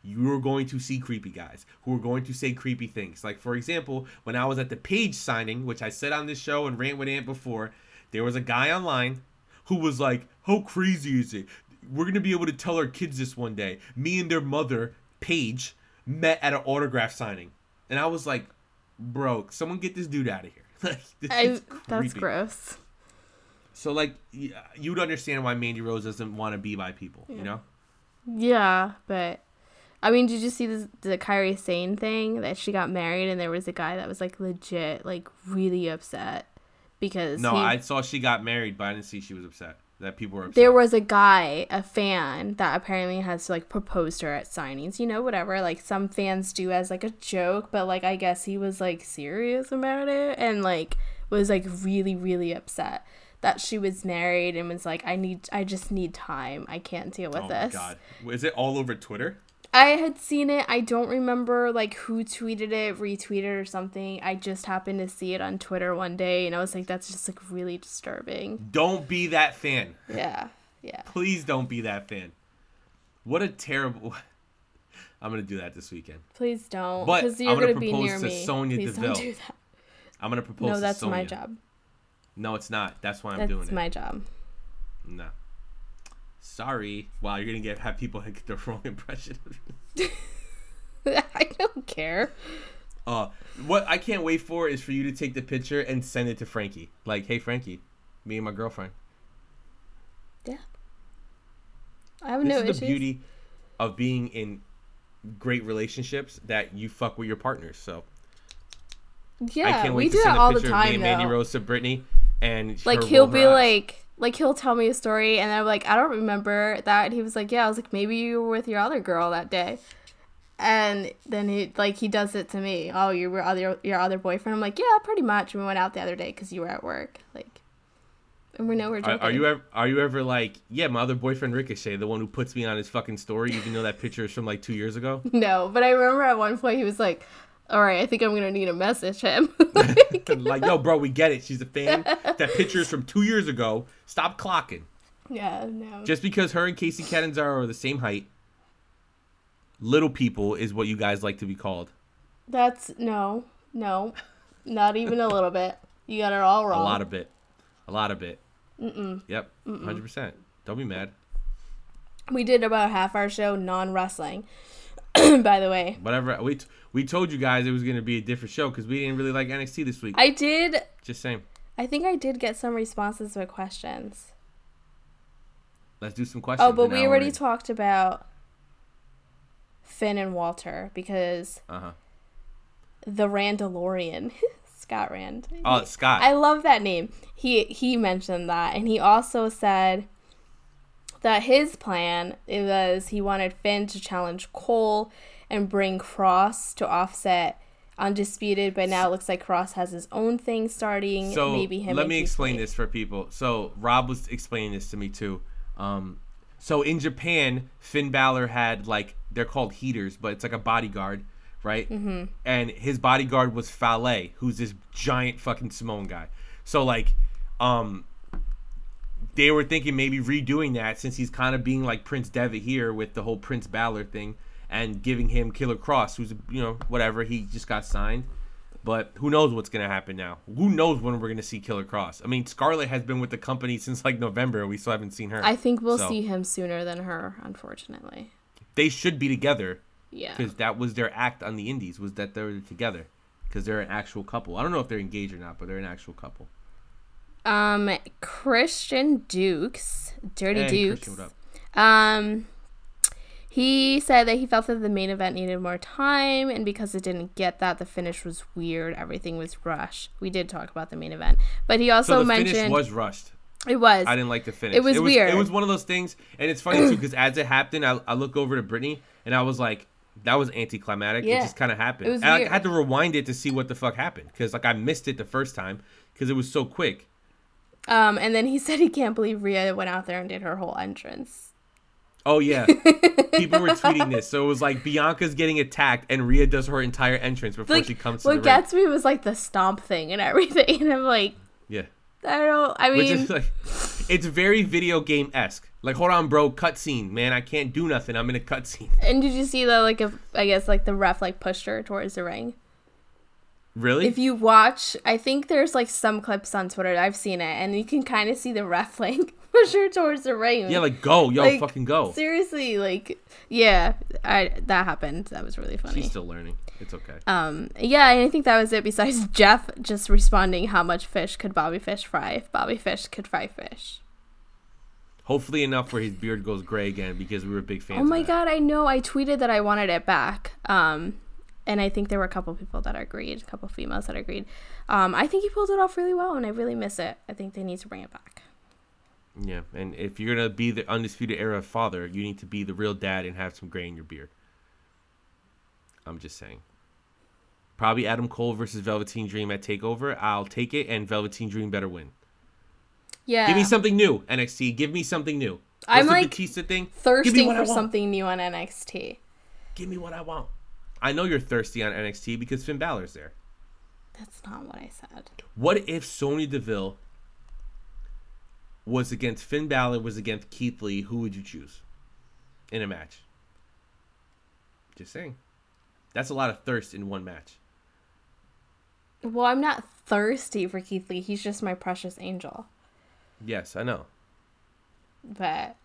you're going to see creepy guys who are going to say creepy things. Like for example, when I was at the Paige signing, which I said on this show and rant with Ant before, there was a guy online who was like, "How crazy is it? We're gonna be able to tell our kids this one day." Me and their mother, Paige, met at an autograph signing, and I was like, "Bro, someone get this dude out of here!" *laughs* Like this I, that's gross. So like, you'd understand why Mandy Rose doesn't want to be by people, you know? Yeah, but I mean, did you see this, the Kairi Sane thing that she got married and there was a guy that was like legit, like really upset because No, he- I saw she got married, but I didn't see she was upset. That people were upset. there was a guy, a fan that apparently has like proposed her at signings. You know, whatever. Like some fans do as like a joke, but like I guess he was like serious about it and like was like really really upset that she was married and was like I need I just need time. I can't deal with oh this. oh this. my god, is it all over Twitter? I had seen it. I don't remember like who tweeted it, retweeted or something. I just happened to see it on Twitter one day and I was like that's just like really disturbing. Don't be that fan. Yeah. Yeah. Please don't be that fan. What a terrible. *laughs* I'm gonna do that this weekend. Please don't But I'm you're gonna going to be propose near to me. Sonya Please Deville. don't do that. I'm gonna propose. No, to that's my job. No, it's not. That's why I'm doing it. That's my job. No. Sorry. Wow, you're gonna get have people *laughs* get the wrong impression of you. *laughs* I don't care. Uh, what I can't wait for is for you to take the picture and send it to Frankie. Like, hey Frankie, me and my girlfriend. Yeah. I have This no is issues. the beauty of being in great relationships that you fuck with your partners. So Yeah, I can't wait we to do send that all the picture of me and Mandy though. Rose to Brittany, and like he'll be eyes. like like he'll tell me a story and I'm like I don't remember that. And he was like yeah I was like maybe you were with your other girl that day. And then he like he does it to me. Oh you were other your other boyfriend? I'm like yeah pretty much. We went out the other day because you were at work. Like and we know we're Are, are you ever are you ever like yeah my other boyfriend Ricochet the one who puts me on his fucking story even though that picture is from like two years ago? *laughs* No but I remember at one point he was like all right I think I'm gonna need to message him *laughs* like yo bro we get it. She's a fan. That picture is from two years ago. Stop clocking. Yeah no. Just because her and Kacy Catanzaro are the same height little people is what you guys like to be called. That's no no. Not even a little bit. You got it all *laughs* wrong. a lot of it. A lot of it. Mm-mm. yep 100% don't be mad. We did about half our show non-wrestling *clears throat* by the way whatever we t- we told you guys it was gonna be a different show because we didn't really like NXT this week I did. just saying I think I did get some responses with questions. let's do some questions Oh, but we already in. talked about Finn and Walter because uh-huh the Randalorian, *laughs* Scott Rand. oh Scott I love that name. He he mentioned that, and he also said that his plan was he wanted Finn to challenge Cole and bring Kross to offset Undisputed, but now it looks like Kross has his own thing starting. So maybe him. let me explain Lee. this for people. So Rob was explaining this to me too. Um, so in Japan, Finn Balor had like they're called heaters, but it's like a bodyguard, right? Mm-hmm. And his bodyguard was Fale, who's this giant fucking Samoan guy. So like, um, they were thinking maybe redoing that since he's kind of being like Prince Devitt here with the whole Prince Balor thing, and giving him Killer Kross, who's you know whatever he just got signed. But who knows what's gonna happen now? Who knows when we're gonna see Killer Kross? I mean, Scarlett has been with the company since like November, we still haven't seen her. I think we'll So, see him sooner than her, unfortunately. They should be together Yeah. because that was their act on the Indies was that they were together because they're an actual couple. I don't know if they're engaged or not, but they're an actual couple. Um, Christian Dukes, Dirty Hey, Dukes. Christian. Um, he said that he felt that the main event needed more time, and because it didn't get that, the finish was weird. Everything was rushed. We did talk about the main event, but he also So the mentioned finish was rushed. it was. I didn't like the finish. It was weird. It was one of those things, and it's funny too because as it happened, I, I look over to Brittany and I was like, "That was anticlimactic." Yeah. It just kind of happened. It was and I weird. had to rewind it to see what the fuck happened because like I missed it the first time because it was so quick. Um, and then he *laughs* said he can't believe Rhea went out there and did her whole entrance. Oh yeah, *laughs* people were tweeting this. So it was like Bianca's getting attacked and Rhea does her entire entrance before Like, she comes to what the ring. gets me was like the stomp thing and everything, *laughs* and I'm like, Yeah. I don't. I Which mean, is like, it's very video game esque. Like, hold on, bro, cutscene, man. I can't do nothing. I'm in a cutscene. and did you see that? Like, if I guess like the ref like pushed her towards the ring. Really? If you watch, I think there's like some clips on Twitter. I've seen it, and you can kind of see the ref like push her towards the ring. yeah, like go, yo, Like, fucking go. seriously, like yeah, I that happened. That was really funny. She's still learning. It's okay. um, yeah, and I think that was it. Besides *laughs* Jeff just responding, how much fish could Bobby Fish fry if Bobby Fish could fry fish? Hopefully enough where his beard goes gray again because we were big fans. Oh my god, I know. I tweeted that I wanted it back. Um, and I think there were a couple people that agreed, a couple females that agreed. Um, I think he pulled it off really well, and I really miss it. I think they need to bring it back. Yeah, and if you're gonna be the undisputed era father, you need to be the real dad and have some gray in your beard. I'm just saying. Probably Adam Cole versus Velveteen Dream at Takeover. I'll take it, and Velveteen Dream better win. Yeah, Give me something new, NXT. Give me something new. What's I'm, the like, Batista thing. Give me thirsting for want. something new on NXT. Give me what I want. I know you're thirsty on NXT because Finn Balor's there. That's not what I said. What if Sonya Deville was against Finn Balor was against Keith Lee? Who would you choose in a match? Just saying. That's a lot of thirst in one match. Well, I'm not thirsty for Keith Lee. He's just my precious angel. Yes, I know. But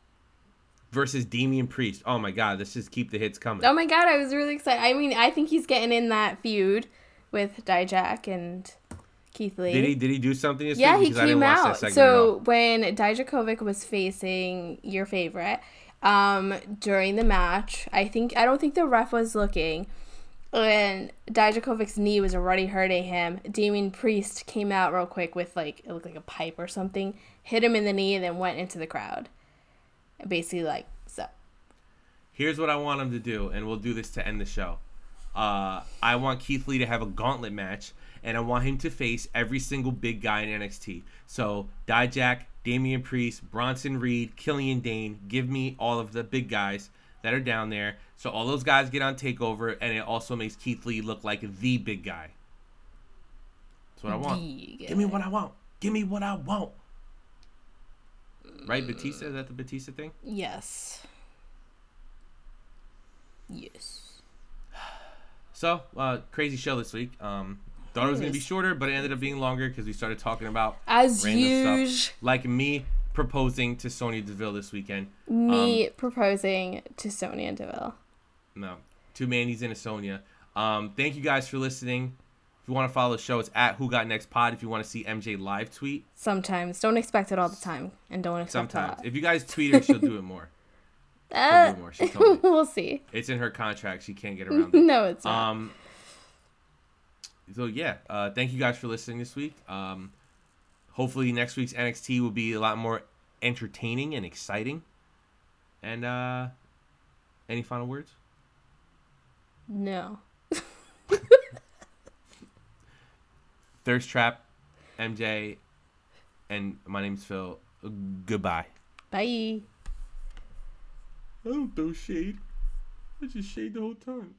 Versus Damian Priest. Oh my God, let's just keep the hits coming. oh my god, I was really excited. I mean, I think he's getting in that feud with Dijak and Keith Lee. Did he did he do something this Yeah, week? he Because I didn't came out. segment at all. So when Dijakovic was facing your favorite, um, during the match, I think I don't think the ref was looking, and Dijakovic's knee was already hurting him. Damian Priest came out real quick with like it looked like a pipe or something, hit him in the knee, and then went into the crowd. Basically, like so. Here's what I want him to do, and we'll do this to end the show. Uh, I want Keith Lee to have a gauntlet match, and I want him to face every single big guy in NXT. So Dijak, Damian Priest, Bronson Reed, Killian Dain. Give me all of the big guys that are down there. So all those guys get on Takeover, and it also makes Keith Lee look like the big guy. That's what I want. Give me what I want. Give me what I want. Right, Batista? Is that the Batista thing? Yes. Yes. So, uh, crazy show this week. Um, thought it was gonna be shorter, but it ended up being longer because we started talking about As random usual, stuff, like me proposing to Sonya Deville this weekend. me Um, proposing to Sonya Deville. No, two Mandy's and a Sonya. Um, thank you guys for listening. If you want to follow the show, it's at Who Got Next Pod. If you want to see MJ live tweet, Sometimes don't expect it all the time, and don't expect it. sometimes. If you guys tweet her, she'll do it more. *laughs* Uh, do more, she told me. *laughs* we'll see. It's in her contract. She can't get around *laughs* it. No, it's not. Um. So yeah, uh, thank you guys for listening this week. Um, hopefully next week's NXT will be a lot more entertaining and exciting. And uh, any final words? no. Thirst Trap, MJ, and my name's Phil. Goodbye. Bye. I don't throw shade. I just shade the whole time.